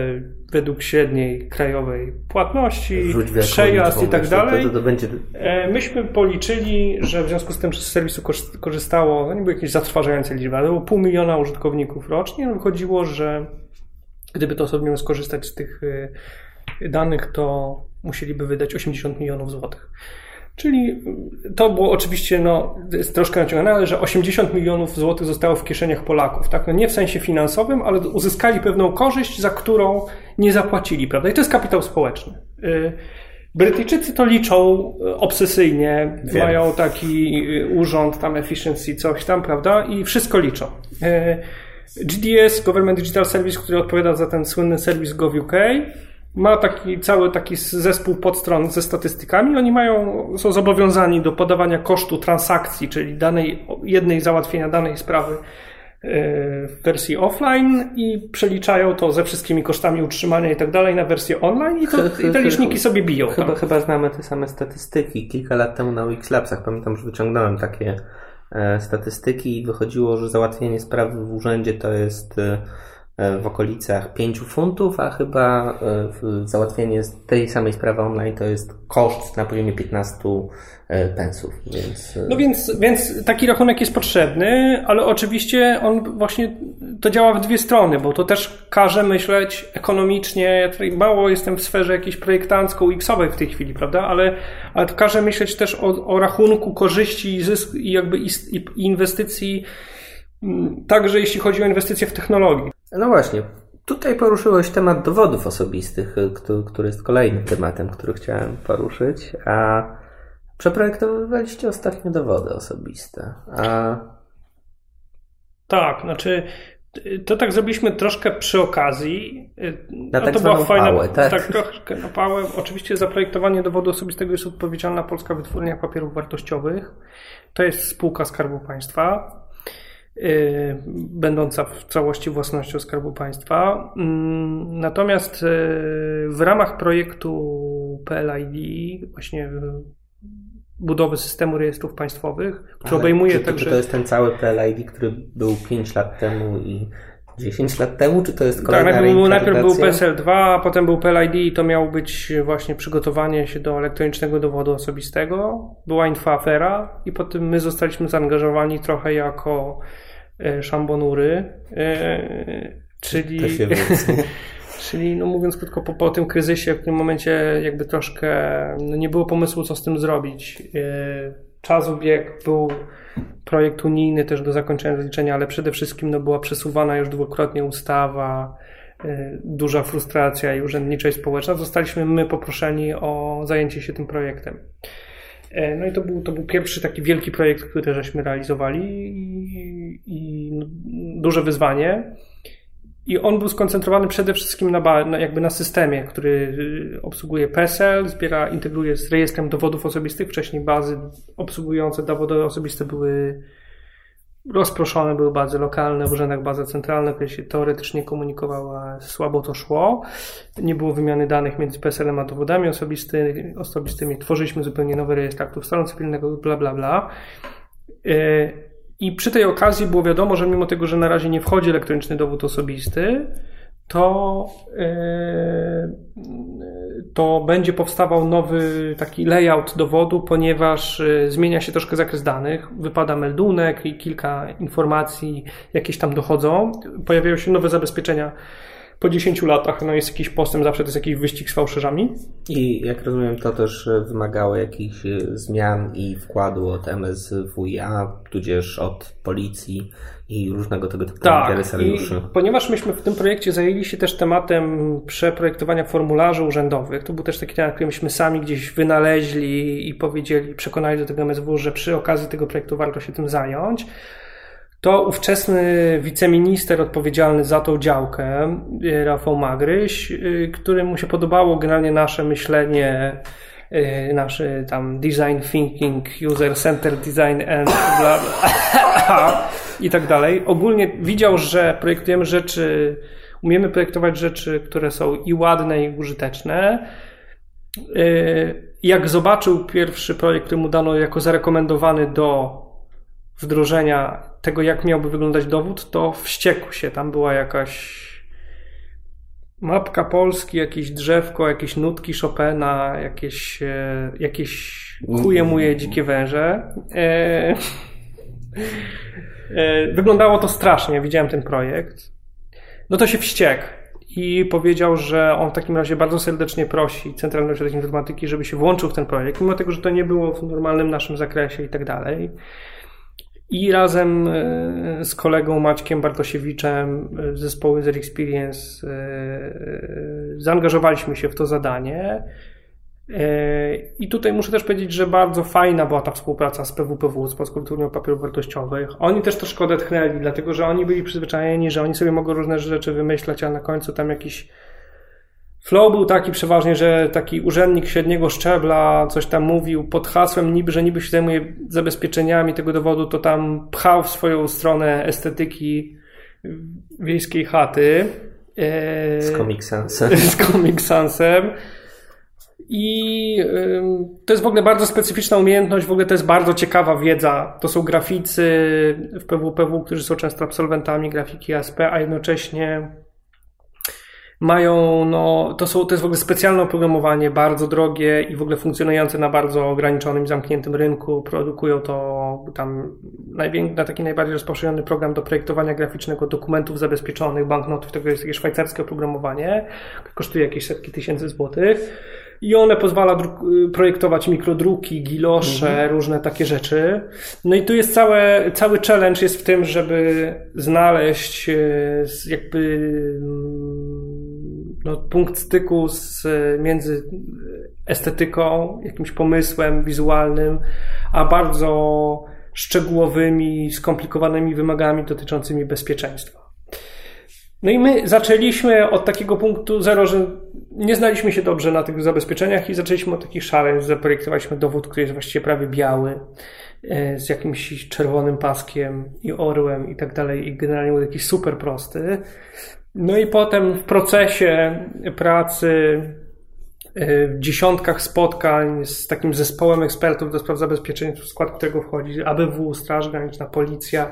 według średniej krajowej płatności, przejazd i tak dalej. To, to, to będzie... E, myśmy policzyli, że w związku z tym, że z serwisu korzystało, no nie były jakieś zatrważające liczby, ale było pół miliona użytkowników rocznie. No wychodziło, że gdyby to osoby miały skorzystać z tych e, danych, to musieliby wydać 80 milionów złotych. Czyli to było oczywiście, no, troszkę naciągane, ale że 80 milionów złotych zostało w kieszeniach Polaków, tak? No nie w sensie finansowym, ale uzyskali pewną korzyść, za którą nie zapłacili, prawda? I to jest kapitał społeczny. Y, Brytyjczycy to liczą y, obsesyjnie, Wiem. mają taki y, urząd tam efficiency, coś tam, prawda? I wszystko liczą. GDS, Government Digital Service, który odpowiada za ten słynny serwis GovUK, ma taki cały taki zespół podstron ze statystykami. Oni mają, są zobowiązani do podawania kosztu transakcji, czyli danej, jednej załatwienia danej sprawy e, w wersji offline i przeliczają to ze wszystkimi kosztami utrzymania i tak dalej na wersję online i, to, i te liczniki sobie biją. Chyba, chyba znamy te same statystyki. Kilka lat temu na Wixlabsach pamiętam, że wyciągnąłem takie e, statystyki i wychodziło, że załatwienie sprawy w urzędzie to jest E, w okolicach 5 funtów, a chyba e, załatwienie tej samej sprawy online to jest koszt na poziomie 15 e, pensów. Więc... No więc, więc taki rachunek jest potrzebny, ale oczywiście on właśnie to działa w dwie strony, bo to też każe myśleć ekonomicznie. Ja tutaj mało jestem w sferze jakiejś projektancko UX-owej w tej chwili, prawda? Ale, ale to każe myśleć też o, o rachunku korzyści i, zysk, i jakby i, i inwestycji, także jeśli chodzi o inwestycje w technologię. No właśnie, tutaj poruszyłeś temat dowodów osobistych, y, który jest kolejnym tematem, który chciałem poruszyć, a przeprojektowaliście ostatnio dowody osobiste. A... Tak, znaczy To tak zrobiliśmy troszkę przy okazji. Na no, tak to była fajna, pałę, tak? tak troszkę na pałę. Oczywiście za projektowanie dowodu osobistego jest odpowiedzialna Polska Wytwórnia Papierów Wartościowych. To jest spółka Skarbu Państwa, będąca w całości własnością Skarbu Państwa. Yy, natomiast yy, w ramach projektu PLID, właśnie budowy systemu rejestrów państwowych, który Ale obejmuje czy, także... Czy to jest ten cały PLID, który był 5 lat temu i 10 lat temu, czy to jest kolejna tak, najpierw, najpierw był PSL2, a potem był PLID i to miało być właśnie przygotowanie się do elektronicznego dowodu osobistego. Była infoafera i potem my zostaliśmy zaangażowani trochę jako e, szambonury, e, czyli... Czyli, no mówiąc krótko, po, po tym kryzysie, w tym momencie jakby troszkę no nie było pomysłu, co z tym zrobić. E, czas ubiegł, był projekt unijny też do zakończenia rozliczenia, ale przede wszystkim no, była przesuwana już dwukrotnie ustawa, e, duża frustracja i urzędnicza i społeczna. Zostaliśmy my poproszeni o zajęcie się tym projektem. E, no i to był, to był pierwszy taki wielki projekt, który żeśmy realizowali i, i no, duże wyzwanie. I on był skoncentrowany przede wszystkim na, jakby na systemie, który y, obsługuje PESEL, zbiera, integruje z rejestrem dowodów osobistych. Wcześniej bazy obsługujące dowody osobiste były rozproszone, były bazy lokalne, w urzędach baza centralna, która się teoretycznie komunikowała, słabo to szło. Nie było wymiany danych między PESEL-em a dowodami osobistymi, osobistymi. Tworzyliśmy zupełnie nowy rejestr aktów stanu cywilnego, bla, bla, bla. I przy tej okazji było wiadomo, że mimo tego, że na razie nie wchodzi elektroniczny dowód osobisty, to, yy, to będzie powstawał nowy taki layout dowodu, ponieważ yy, zmienia się troszkę zakres danych, wypada meldunek i kilka informacji jakieś tam dochodzą, pojawiają się nowe zabezpieczenia po 10 latach no jest jakiś postęp, zawsze to jest jakiś wyścig z fałszerzami. I jak rozumiem, to też wymagało jakichś e, zmian i wkładu od MSWiA, tudzież od policji i różnego tego typu tak, interesariuszy. ponieważ myśmy w tym projekcie zajęli się też tematem przeprojektowania formularzy urzędowych, to był też taki temat, który myśmy sami gdzieś wynaleźli i powiedzieli, przekonali do tego MSW, że przy okazji tego projektu warto się tym zająć to ówczesny wiceminister odpowiedzialny za tą działkę, y, Rafał Magryś, y, któremu się podobało generalnie nasze myślenie, y, nasze tam design thinking, user centered design and bla, bla i tak dalej. Ogólnie widział, że projektujemy rzeczy, umiemy projektować rzeczy, które są i ładne, i użyteczne. Jak zobaczył pierwszy projekt, który mu dano jako zarekomendowany do wdrożenia tego, jak miałby wyglądać dowód, to wściekł się. Tam była jakaś mapka Polski, jakieś drzewko, jakieś nutki Chopina, jakieś, e, jakieś kuje muje dzikie węże. E, e, wyglądało to strasznie, widziałem ten projekt. No to się wściekł i powiedział, że on w takim razie bardzo serdecznie prosi Centralny Ośrodek Informatyki, żeby się włączył w ten projekt, mimo tego, że to nie było w normalnym naszym zakresie i tak dalej. I razem e, z kolegą Maćkiem Bartosiewiczem z e, zespołu Zer Experience e, zaangażowaliśmy się w to zadanie. I tutaj muszę też powiedzieć, że bardzo fajna była ta współpraca z PWPW, z Polską Wytwórnią Papierów Wartościowych. Oni też troszkę odetchnęli, dlatego że oni byli przyzwyczajeni, że oni sobie mogą różne rzeczy wymyślać, a na końcu tam jakiś Flow był taki przeważnie, że taki urzędnik średniego szczebla coś tam mówił pod hasłem niby, że niby się zajmuje zabezpieczeniami tego dowodu, to tam pchał w swoją stronę estetyki wiejskiej chaty. Z Comic Sansem. Z Comic Sansem. I to jest w ogóle bardzo specyficzna umiejętność, w ogóle to jest bardzo ciekawa wiedza. To są graficy w PWPW, którzy są często absolwentami grafiki ASP, a jednocześnie mają, no, to, są, to jest w ogóle specjalne oprogramowanie, bardzo drogie i w ogóle funkcjonujące na bardzo ograniczonym, zamkniętym rynku. Produkują to tam na taki najbardziej rozpowszechniony program do projektowania graficznego dokumentów zabezpieczonych, banknotów. Tego jest takie szwajcarskie oprogramowanie, kosztuje jakieś setki tysięcy złotych. I one pozwala projektować mikrodruki, gilosze, mhm. różne takie rzeczy. No i tu jest całe, cały challenge jest w tym, żeby znaleźć e, jakby no, punkt styku z, między estetyką, jakimś pomysłem wizualnym, a bardzo szczegółowymi, skomplikowanymi wymogami dotyczącymi bezpieczeństwa. No i my zaczęliśmy od takiego punktu zero, że nie znaliśmy się dobrze na tych zabezpieczeniach i zaczęliśmy od takich szaleń. Zaprojektowaliśmy dowód, który jest właściwie prawie biały, e, z jakimś czerwonym paskiem i orłem i tak dalej. I generalnie był jakiś super prosty. No i potem w procesie pracy e, w dziesiątkach spotkań z takim zespołem ekspertów do spraw zabezpieczeń, w skład którego wchodzi ABW, Straż Graniczna, Policja,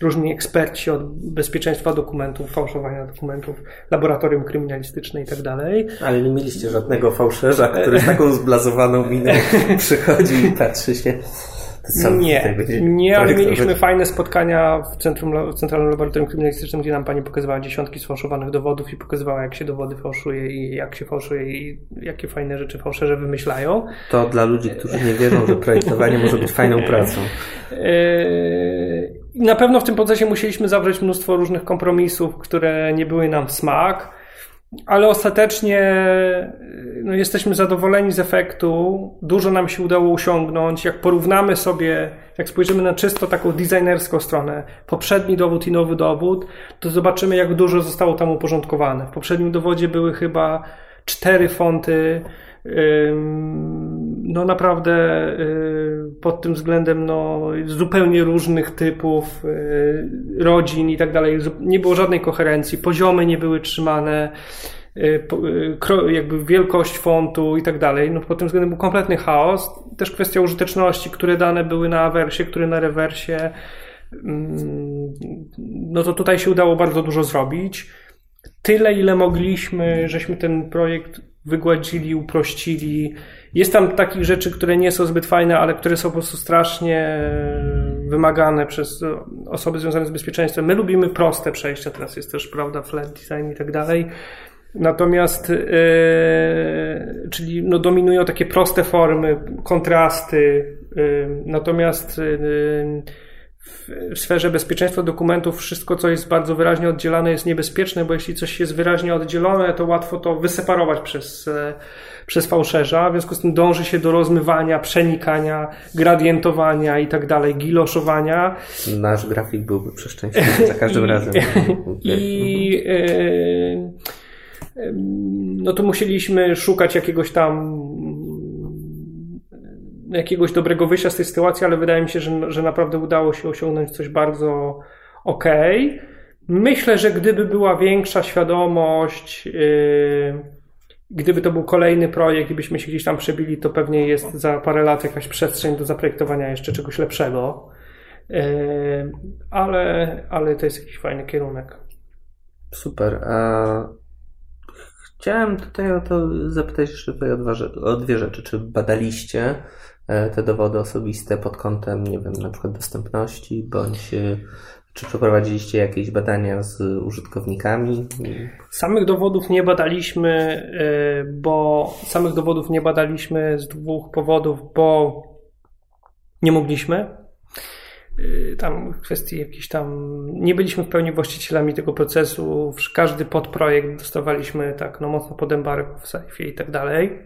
różni eksperci od bezpieczeństwa dokumentów, fałszowania dokumentów, laboratorium kryminalistyczne i tak dalej. Ale nie mieliście żadnego fałszerza, który z taką zblazowaną miną przychodzi i patrzy się. Nie, nie, ale mieliśmy fajne spotkania w, centrum, w Centralnym Laboratorium Kryminalistycznym, gdzie nam pani pokazywała dziesiątki sfałszowanych dowodów i pokazywała, jak się dowody fałszuje i jak się fałszuje i jakie fajne rzeczy fałszerze wymyślają. To dla ludzi, którzy nie wierzą, że projektowanie może być fajną pracą. Yy, na pewno w tym procesie musieliśmy zawrzeć mnóstwo różnych kompromisów, które nie były nam w smak, ale ostatecznie no, jesteśmy zadowoleni z efektu. Dużo nam się udało osiągnąć. Jak porównamy sobie, jak spojrzymy na czysto taką designerską stronę, poprzedni dowód i nowy dowód, to zobaczymy, jak dużo zostało tam uporządkowane. W poprzednim dowodzie były chyba cztery fonty no naprawdę y, pod tym względem no, zupełnie różnych typów y, rodzin i tak dalej. Nie było żadnej koherencji, poziomy nie były trzymane, y, jakby wielkość fontu i tak dalej. No, pod tym względem był kompletny chaos. Też kwestia użyteczności, które dane były na awersie, które na rewersie. No to tutaj się udało bardzo dużo zrobić. Tyle, ile mogliśmy, żeśmy ten projekt wygładzili, uprościli. Jest tam takich rzeczy, które nie są zbyt fajne, ale które są po prostu strasznie e, wymagane przez osoby związane z bezpieczeństwem. My lubimy proste przejścia, teraz jest też, prawda, flat design i tak dalej. Natomiast, yy, czyli no, dominują takie proste formy, kontrasty. Yy, natomiast yy, w sferze bezpieczeństwa dokumentów wszystko, co jest bardzo wyraźnie oddzielane, jest niebezpieczne, bo jeśli coś jest wyraźnie oddzielone, to łatwo to wyseparować przez, e, przez fałszerza. W związku z tym dąży się do rozmywania, przenikania, gradientowania i tak dalej, giloszowania. Nasz grafik byłby przeszczęśliwy za każdym I, razem. I e, no to musieliśmy szukać jakiegoś tam jakiegoś dobrego wyjścia z tej sytuacji, ale wydaje mi się, że, że naprawdę udało się osiągnąć coś bardzo okej. Okay. Myślę, że gdyby była większa świadomość, yy, gdyby to był kolejny projekt i byśmy się gdzieś tam przebili, to pewnie jest za parę lat jakaś przestrzeń do zaprojektowania jeszcze czegoś lepszego. Yy, ale, ale to jest jakiś fajny kierunek. Super. A chciałem tutaj o to zapytać jeszcze o, dwa, o dwie rzeczy. Czy badaliście te dowody osobiste pod kątem, nie wiem, na przykład dostępności, bądź e, czy przeprowadziliście jakieś badania z użytkownikami? Samych dowodów nie badaliśmy, e, bo samych dowodów nie badaliśmy z dwóch powodów, bo nie mogliśmy. Tam kwestii jakiejś tam nie byliśmy w pełni właścicielami tego procesu. Każdy podprojekt dostawaliśmy tak no mocno pod embargo w sejfie i tak dalej.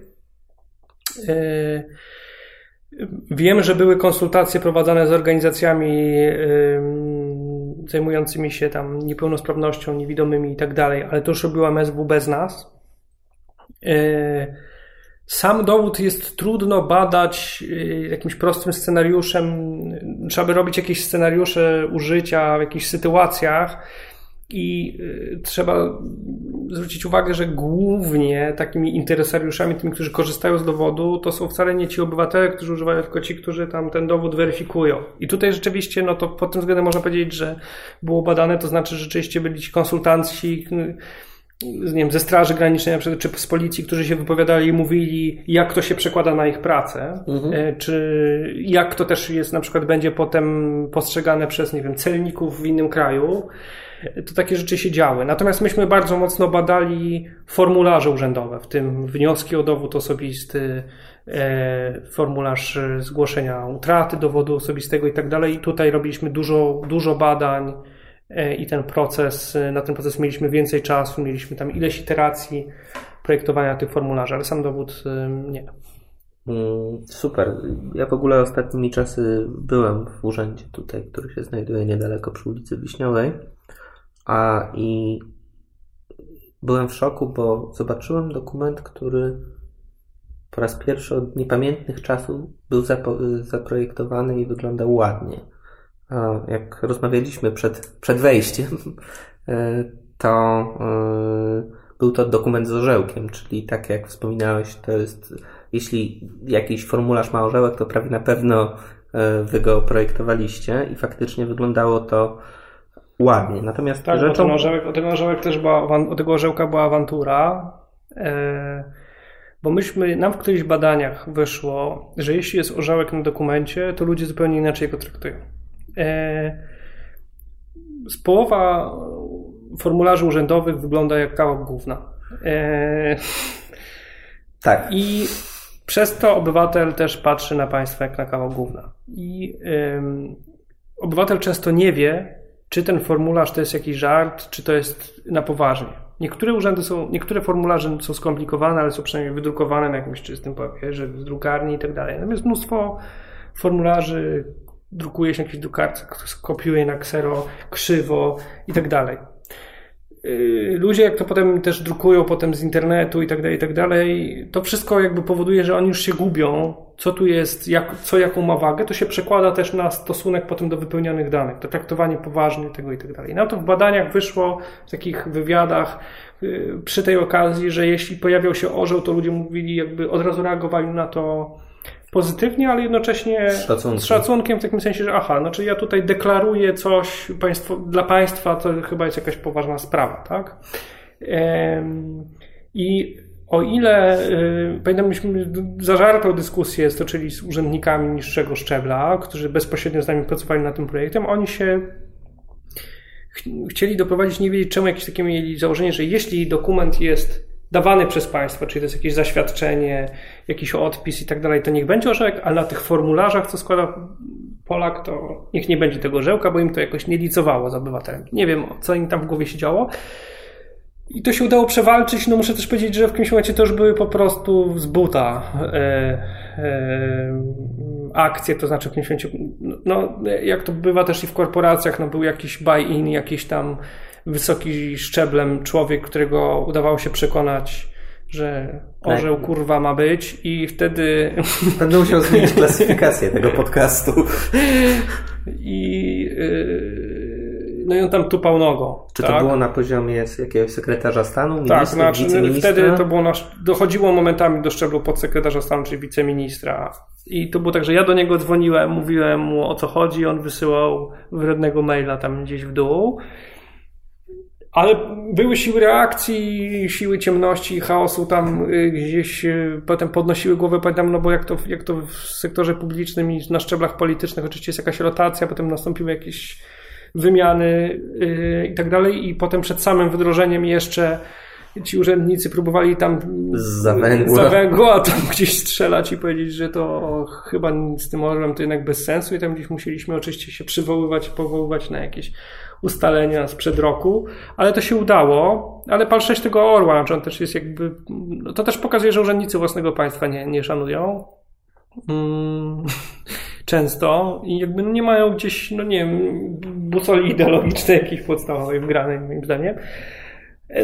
Wiem, że były konsultacje prowadzone z organizacjami zajmującymi się tam niepełnosprawnością, niewidomymi i tak dalej, ale to już robiła MSW bez nas. E, sam dowód jest trudno badać e, jakimś prostym scenariuszem. Trzeba by robić jakieś scenariusze użycia w jakichś sytuacjach i y, trzeba zwrócić uwagę, że głównie takimi interesariuszami, tymi, którzy korzystają z dowodu, to są wcale nie ci obywatele, którzy używają, tylko ci, którzy tam ten dowód weryfikują. I tutaj rzeczywiście, no to pod tym względem można powiedzieć, że było badane, to znaczy że rzeczywiście byli ci konsultanci, y, nie wiem, ze Straży Granicznej czy z policji, którzy się wypowiadali i mówili, jak to się przekłada na ich pracę, mhm. E, czy jak to też jest, na przykład będzie potem postrzegane przez, nie wiem, celników w innym kraju to takie rzeczy się działy. Natomiast myśmy bardzo mocno badali formularze urzędowe, w tym wnioski o dowód osobisty, e, formularz zgłoszenia utraty dowodu osobistego i tak dalej. Tutaj robiliśmy dużo, dużo badań e, i ten proces, na ten proces mieliśmy więcej czasu, mieliśmy tam ileś iteracji projektowania tych formularzy, ale sam dowód e, nie. Mm, super. Ja w ogóle ostatnimi czasy byłem w urzędzie tutaj, który się znajduje niedaleko przy ulicy Wiśniowej. A i byłem w szoku, bo zobaczyłem dokument, który po raz pierwszy od niepamiętnych czasów był zaprojektowany i wyglądał ładnie. A jak rozmawialiśmy przed, przed wejściem, e, to e, był to dokument z orzełkiem, czyli tak jak wspominałeś, to jest, jeśli jakiś formularz ma orzełek, to prawie na pewno e, wy go projektowaliście i faktycznie wyglądało to ładnie. Natomiast tak, rzeczą... ten orzełek, o, ten orzełek też była, o tego orzełka była awantura, e, bo myśmy, nam w którychś badaniach wyszło, że jeśli jest orzełek na dokumencie, to ludzie zupełnie inaczej go traktują. E, z połowa formularzy urzędowych wygląda jak kawał gówna. E, tak. I przez to obywatel też patrzy na państwo jak na kawał gówna. I obywatel często nie wie, czy ten formularz to jest jakiś żart, czy to jest na poważnie. Niektóre urzędy są, niektóre formularze są skomplikowane, ale są przynajmniej wydrukowane na jakimś czystym papierze, w drukarni i tak dalej. Natomiast mnóstwo formularzy drukuje się jakieś drukarce, kopiuje na ksero krzywo i tak dalej. Y, ludzie, jak to potem też drukują potem z internetu i tak dalej, i tak dalej, to wszystko jakby powoduje, że oni już się gubią, co tu jest, jak, co jaką ma wagę, to się przekłada też na stosunek potem do wypełnionych danych, to traktowanie poważnie tego i tak dalej. No to w badaniach wyszło, w takich wywiadach y, przy tej okazji, że jeśli pojawiał się orzeł, to ludzie mówili, jakby od razu reagowali na to pozytywnie, ale jednocześnie z szacunkiem. z szacunkiem. w takim sensie, że aha, znaczy ja tutaj deklaruję coś państwo, dla państwa, to chyba jest jakaś poważna sprawa, tak? I o ile, y, pamiętam, myśmy zażartą dyskusję stoczyli z urzędnikami niższego szczebla, którzy bezpośrednio z nami pracowali nad tym projektem, oni się chcieli doprowadzić, nie wiedzieć czemu, jakieś takie mieli założenie, że jeśli dokument jest dawany przez państwo, czyli to jest jakieś zaświadczenie, jakiś odpis i tak dalej, to niech będzie orzełek, ale na tych formularzach, co składa Polak, to niech nie będzie tego orzełka, bo im to jakoś nie licowało z obywatelem. Nie wiem, co im tam w głowie się działo. I to się udało przewalczyć. No muszę też powiedzieć, że w jakimś momencie to już były po prostu z buta e, e, akcje, to znaczy w jakimś momencie, no jak to bywa też i w korporacjach, no był jakiś buy-in, jakiś tam wysoki szczeblem człowiek, którego udawało się przekonać, że orzeł tak. kurwa ma być i wtedy... Będę musiał zmienić klasyfikację tego podcastu. I... Yy... No i on tam tupał nogą. Czy tak? to było na poziomie jakiegoś sekretarza stanu, ministra, Tak, znaczy wtedy to było nasz, dochodziło momentami do szczeblu podsekretarza stanu, czy wiceministra. I to było tak, że ja do niego dzwoniłem, mówiłem mu o co chodzi, on wysyłał wrednego maila tam gdzieś w dół. Ale były siły reakcji, siły ciemności, chaosu tam y, gdzieś y, potem podnosiły głowę, pamiętam, no bo jak to, jak to w sektorze publicznym i na szczeblach politycznych oczywiście jest jakaś rotacja, potem nastąpiły jakieś wymiany yy, i tak dalej i potem przed samym wdrożeniem jeszcze ci urzędnicy próbowali tam za węgła tam gdzieś strzelać i powiedzieć, że to chyba z tym orłem to jednak bez sensu i tam gdzieś musieliśmy oczywiście się przywoływać, powoływać na jakieś ustalenia sprzed roku, ale to się udało, ale pal 6 tego orła, on też jest jakby, no to też pokazuje, że urzędnicy własnego państwa nie, nie szanują. Hmm, często i jakby nie mają gdzieś, no nie wiem, busoli ideologicznej jakiejś podstawowej wgranej moim zdaniem.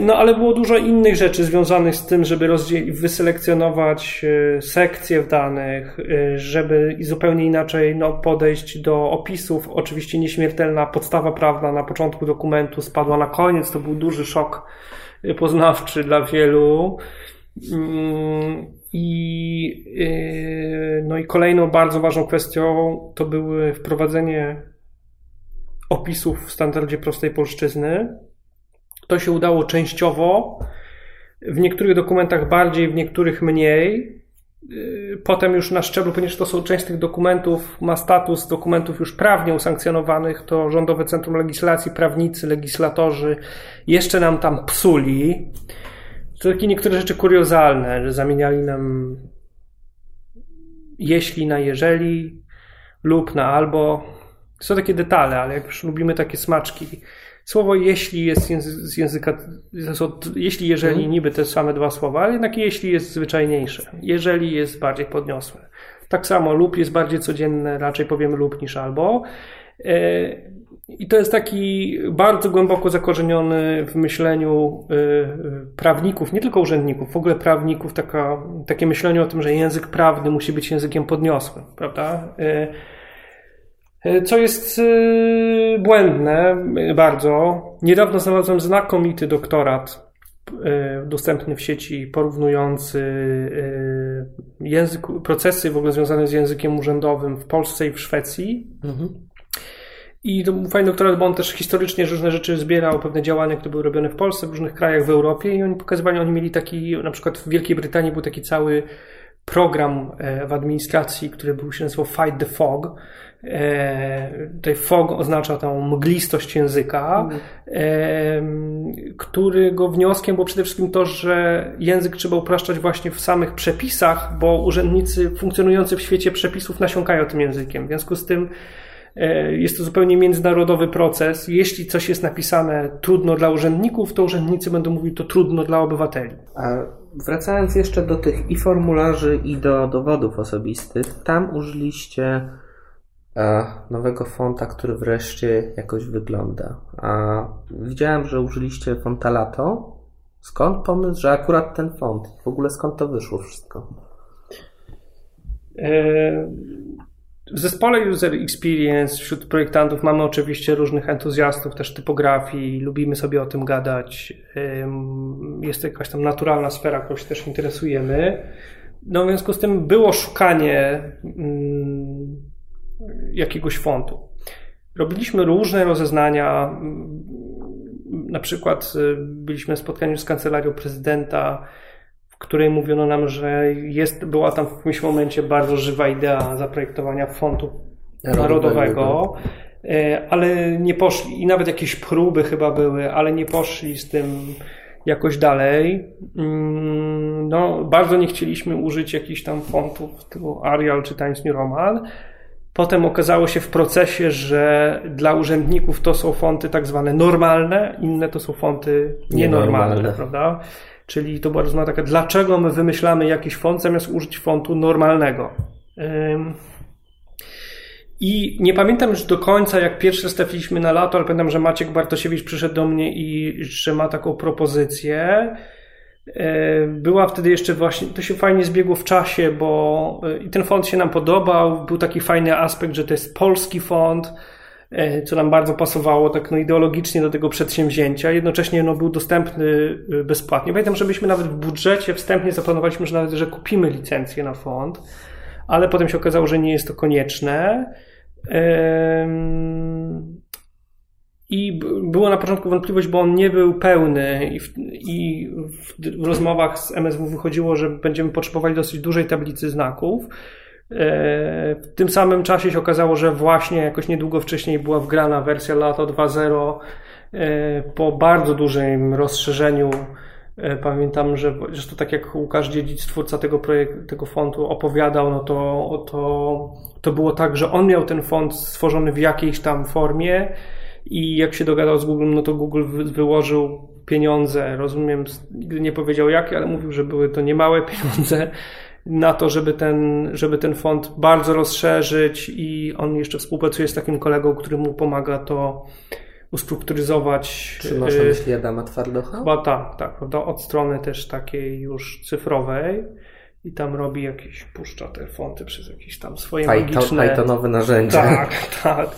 No ale było dużo innych rzeczy związanych z tym, żeby wyselekcjonować e, sekcje w danych, e, żeby zupełnie inaczej no, podejść do opisów. Oczywiście nieśmiertelna podstawa prawna na początku dokumentu spadła na koniec. To był duży szok e, poznawczy dla wielu. Mm, I, no i kolejną bardzo ważną kwestią to były wprowadzenie opisów w standardzie prostej polszczyzny to się udało częściowo, w niektórych dokumentach bardziej, w niektórych mniej. Y, potem już na szczeblu, ponieważ to są część tych dokumentów, ma status dokumentów już prawnie usankcjonowanych, to Rządowe Centrum Legislacji, prawnicy, legislatorzy jeszcze nam tam psuli. To takie niektóre rzeczy kuriozalne, że zamieniali nam jeśli na jeżeli lub na albo. Są takie detale, ale jak już lubimy takie smaczki, Słowo jeśli jest z języka, jeśli, jeżeli, mhm. niby te same dwa słowa, ale jednak jeśli jest zwyczajniejsze. Jeżeli jest bardziej podniosłe. Tak samo lub jest bardziej codzienne, raczej powiemy lub niż albo. E, I to jest taki bardzo głęboko zakorzeniony w myśleniu y, prawników, nie tylko urzędników, w ogóle prawników, taka, takie myślenie o tym, że język prawny musi być językiem podniosłym, prawda? Y, co jest błędne bardzo. Niedawno znalazłem znakomity doktorat dostępny w sieci porównujący język, procesy w ogóle związane z językiem urzędowym w Polsce i w Szwecji. Mhm. I to był fajny doktorat, bo on też historycznie różne rzeczy zbierał, pewne działania, które były robione w Polsce, w różnych krajach w Europie i oni pokazywali, oni mieli taki, na przykład w Wielkiej Brytanii był taki cały program e, w administracji, który był się nazywał Fight the Fog. E, tutaj fog oznacza tą mglistość języka, mm. którego wnioskiem było przede wszystkim to, że język trzeba upraszczać właśnie w samych przepisach, bo urzędnicy funkcjonujący w świecie przepisów nasiąkają tym językiem. W związku z tym E, jest to zupełnie międzynarodowy proces. Jeśli coś jest napisane trudno dla urzędników, to urzędnicy będą mówić to trudno dla obywateli. A wracając jeszcze do tych i formularzy, i do dowodów osobistych, tam użyliście e, nowego fonta, który wreszcie jakoś wygląda. A widziałem, że użyliście fonta Lato. Skąd pomysł, że akurat ten font? W ogóle skąd to wyszło wszystko? W zespole User Experience wśród projektantów mamy oczywiście różnych entuzjastów też typografii, lubimy sobie o tym gadać. Jest to jakaś tam naturalna sfera, którą się też interesujemy. No w związku z tym było szukanie mm, jakiegoś fontu. Robiliśmy różne rozeznania. Na przykład y, byliśmy w spotkaniu z kancelarią prezydenta której mówiono nam, że jest, była tam w jakimś momencie bardzo żywa idea zaprojektowania fondu narodowego, e, ale nie poszli, i nawet jakieś próby chyba były, ale nie poszli z tym jakoś dalej. Mm, no, bardzo nie chcieliśmy użyć jakichś tam fontów typu Arial czy Times New Roman. Potem okazało się w procesie, że dla urzędników to są fonty tak zwane normalne, inne to są fonty nienormalne, nienormalne. prawda? Czyli to była rozmowa taka, dlaczego my wymyślamy jakiś font zamiast użyć fontu normalnego. I nie pamiętam już do końca, jak pierwszy raz trafiliśmy na lato, ale pamiętam, że Maciek Bartosiewicz przyszedł do mnie i że ma taką propozycję. Była wtedy jeszcze właśnie, to się fajnie zbiegło w czasie, bo e, i ten font się nam podobał. Był taki fajny aspekt, że to jest polski font co nam bardzo pasowało tak no, ideologicznie do tego przedsięwzięcia. Jednocześnie no, był dostępny e, bezpłatnie. Pamiętam, że myśmy nawet w budżecie wstępnie zaplanowaliśmy, że nawet, że kupimy licencję na fond, ale potem się okazało, że nie jest to konieczne. I była na początku wątpliwość, bo on nie był pełny i w, i w rozmowach z MSW wychodziło, że będziemy potrzebowali dosyć dużej tablicy znaków. E, w tym samym czasie się okazało, że właśnie jakoś niedługo wcześniej była wgrana wersja Lato 2.0 e, po bardzo dużym rozszerzeniu. E, pamiętam, że zresztą tak jak Łukasz Dziedzic, twórca tego projektu, tego fontu opowiadał, no to, to, to było tak, że on miał ten font stworzony w jakiejś tam formie i jak się dogadał z Google, no to Google wyłożył pieniądze, rozumiem, nie powiedział jakie, ale mówił, że były to niemałe pieniądze na to, żeby ten, żeby ten fond bardzo rozszerzyć i on jeszcze współpracuje z takim kolegą, który mu pomaga to ustrukturyzować. Czy masz na y, myśli Adama Twardocha? Chyba tak, tak, prawda? Od strony też takiej już cyfrowej i tam robi jakieś, puszcza te fonty przez jakieś tam swoje Python, magiczne... Pythonowe narzędzia. Tak, tak.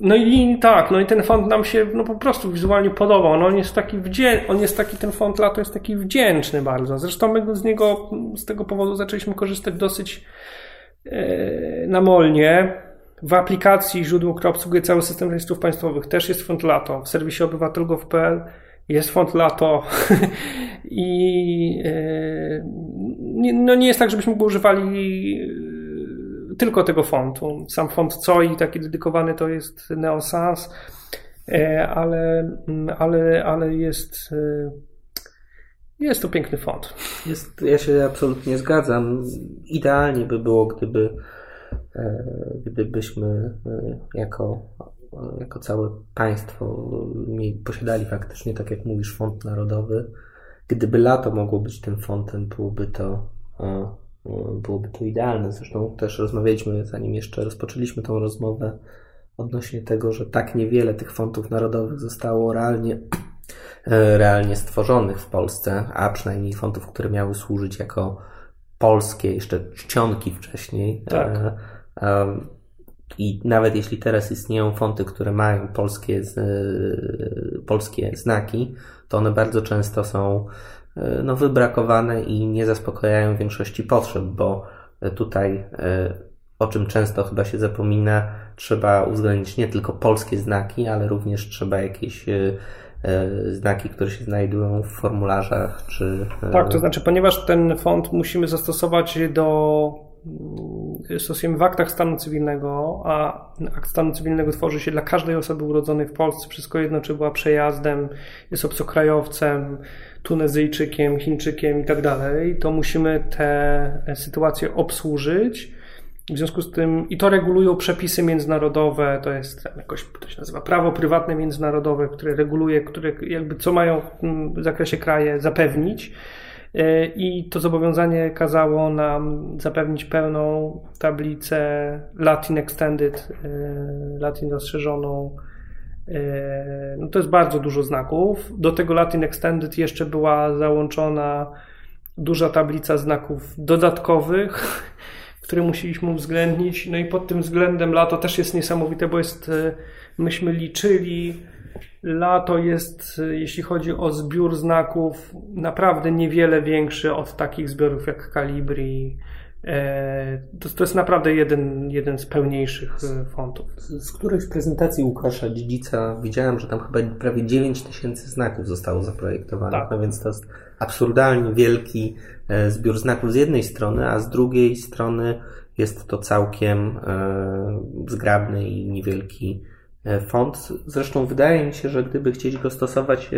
No i tak, no i ten font nam się no po prostu wizualnie podobał. No on jest taki wdzięczny, on jest taki, ten font lato jest taki wdzięczny bardzo. Zresztą my z niego, z tego powodu zaczęliśmy korzystać dosyć e, namolnie. W aplikacji źródło, które obsługuje cały system rejestrów państwowych też jest font lato. W serwisie obywatel.gov.pl jest font lato i e, no nie jest tak, żebyśmy go używali tylko tego fontu. Sam font COI taki dedykowany to jest NeoSans, e, ale, mm, ale, ale jest, e, jest to piękny font. Jest, ja się absolutnie zgadzam. Idealnie by było, gdyby e, gdybyśmy jako, jako całe państwo posiadali faktycznie, tak jak mówisz, font narodowy. Gdyby lato mogło być tym fontem, byłoby to byłoby to idealne. Zresztą też rozmawialiśmy, zanim jeszcze rozpoczęliśmy tą rozmowę, odnośnie tego, że tak niewiele tych fontów narodowych zostało realnie, realnie stworzonych w Polsce, a przynajmniej fontów, które miały służyć jako polskie, jeszcze czcionki wcześniej. Tak. E, I nawet jeśli teraz istnieją fonty, które mają polskie, polskie znaki, to one bardzo często są e, no, wybrakowane i nie zaspokajają większości potrzeb, bo tutaj, e, o czym często chyba się zapomina, trzeba uwzględnić nie tylko polskie znaki, ale również trzeba jakieś znaki, które się znajdują w formularzach, czy... Tak, to znaczy, ponieważ ten font musimy zastosować do Mm, stosujemy w aktach stanu cywilnego, a akt stanu cywilnego tworzy się dla każdej osoby urodzonej w Polsce, wszystko jedno, czy była przejazdem, jest obcokrajowcem, Tunezyjczykiem, Chińczykiem i tak dalej, to musimy te sytuacje obsłużyć. W związku z tym, i to regulują przepisy międzynarodowe, to jest jakoś, to się nazywa prawo prywatne międzynarodowe, które reguluje, które jakby co mają w zakresie kraje zapewnić. E, i to zobowiązanie kazało nam zapewnić pełną tablicę Latin Extended, e, Latin rozszerzoną. E, no to jest bardzo dużo znaków. Do tego Latin Extended jeszcze była załączona duża tablica znaków dodatkowych, które musieliśmy uwzględnić. No i pod tym względem lato też jest niesamowite, bo jest, myśmy liczyli Lato jest, jeśli chodzi o zbiór znaków, naprawdę niewiele większy od takich zbiorów jak Calibri. E, to, to jest naprawdę jeden, jeden z pełniejszych e, fontów. Z, z którejś prezentacji Łukasza Dziedzica widziałem, że tam chyba prawie 9 tysięcy znaków zostało zaprojektowanych. Tak. No więc to jest absurdalnie wielki e, zbiór znaków z jednej strony, a z drugiej strony jest to całkiem zgrabny i niewielki font. Zresztą wydaje mi się, że gdyby chcieć go stosować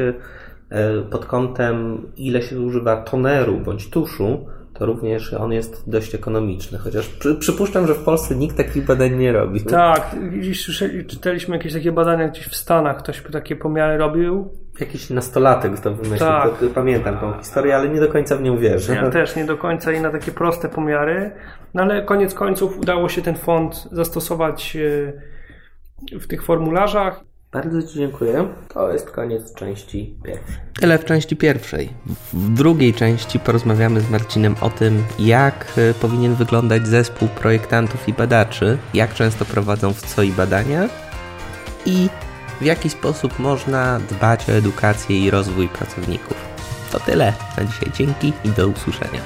pod kątem, ile się używa toneru bądź tuszu, to również on jest dość ekonomiczny, chociaż przy, przypuszczam, że w Polsce nikt takich badań nie robi. Tak, słyszeli, czytaliśmy jakieś takie badania gdzieś w Stanach, ktoś takie pomiary robił. Jakiś nastolatek to wymyślił, tak. to, pamiętam tą historię, ale nie do końca w nią wierzę. Ja też nie do końca i na takie proste pomiary, no ale koniec końców udało się ten font zastosować w tych formularzach. Bardzo Ci dziękuję. To jest koniec części pierwszej. Tyle w części pierwszej. W drugiej części porozmawiamy z Marcinem o tym, jak e, powinien wyglądać zespół projektantów i badaczy, jak często prowadzą w co i badania i w jaki sposób można dbać o edukację i rozwój pracowników. To tyle na dzisiaj. Dzięki i do usłyszenia.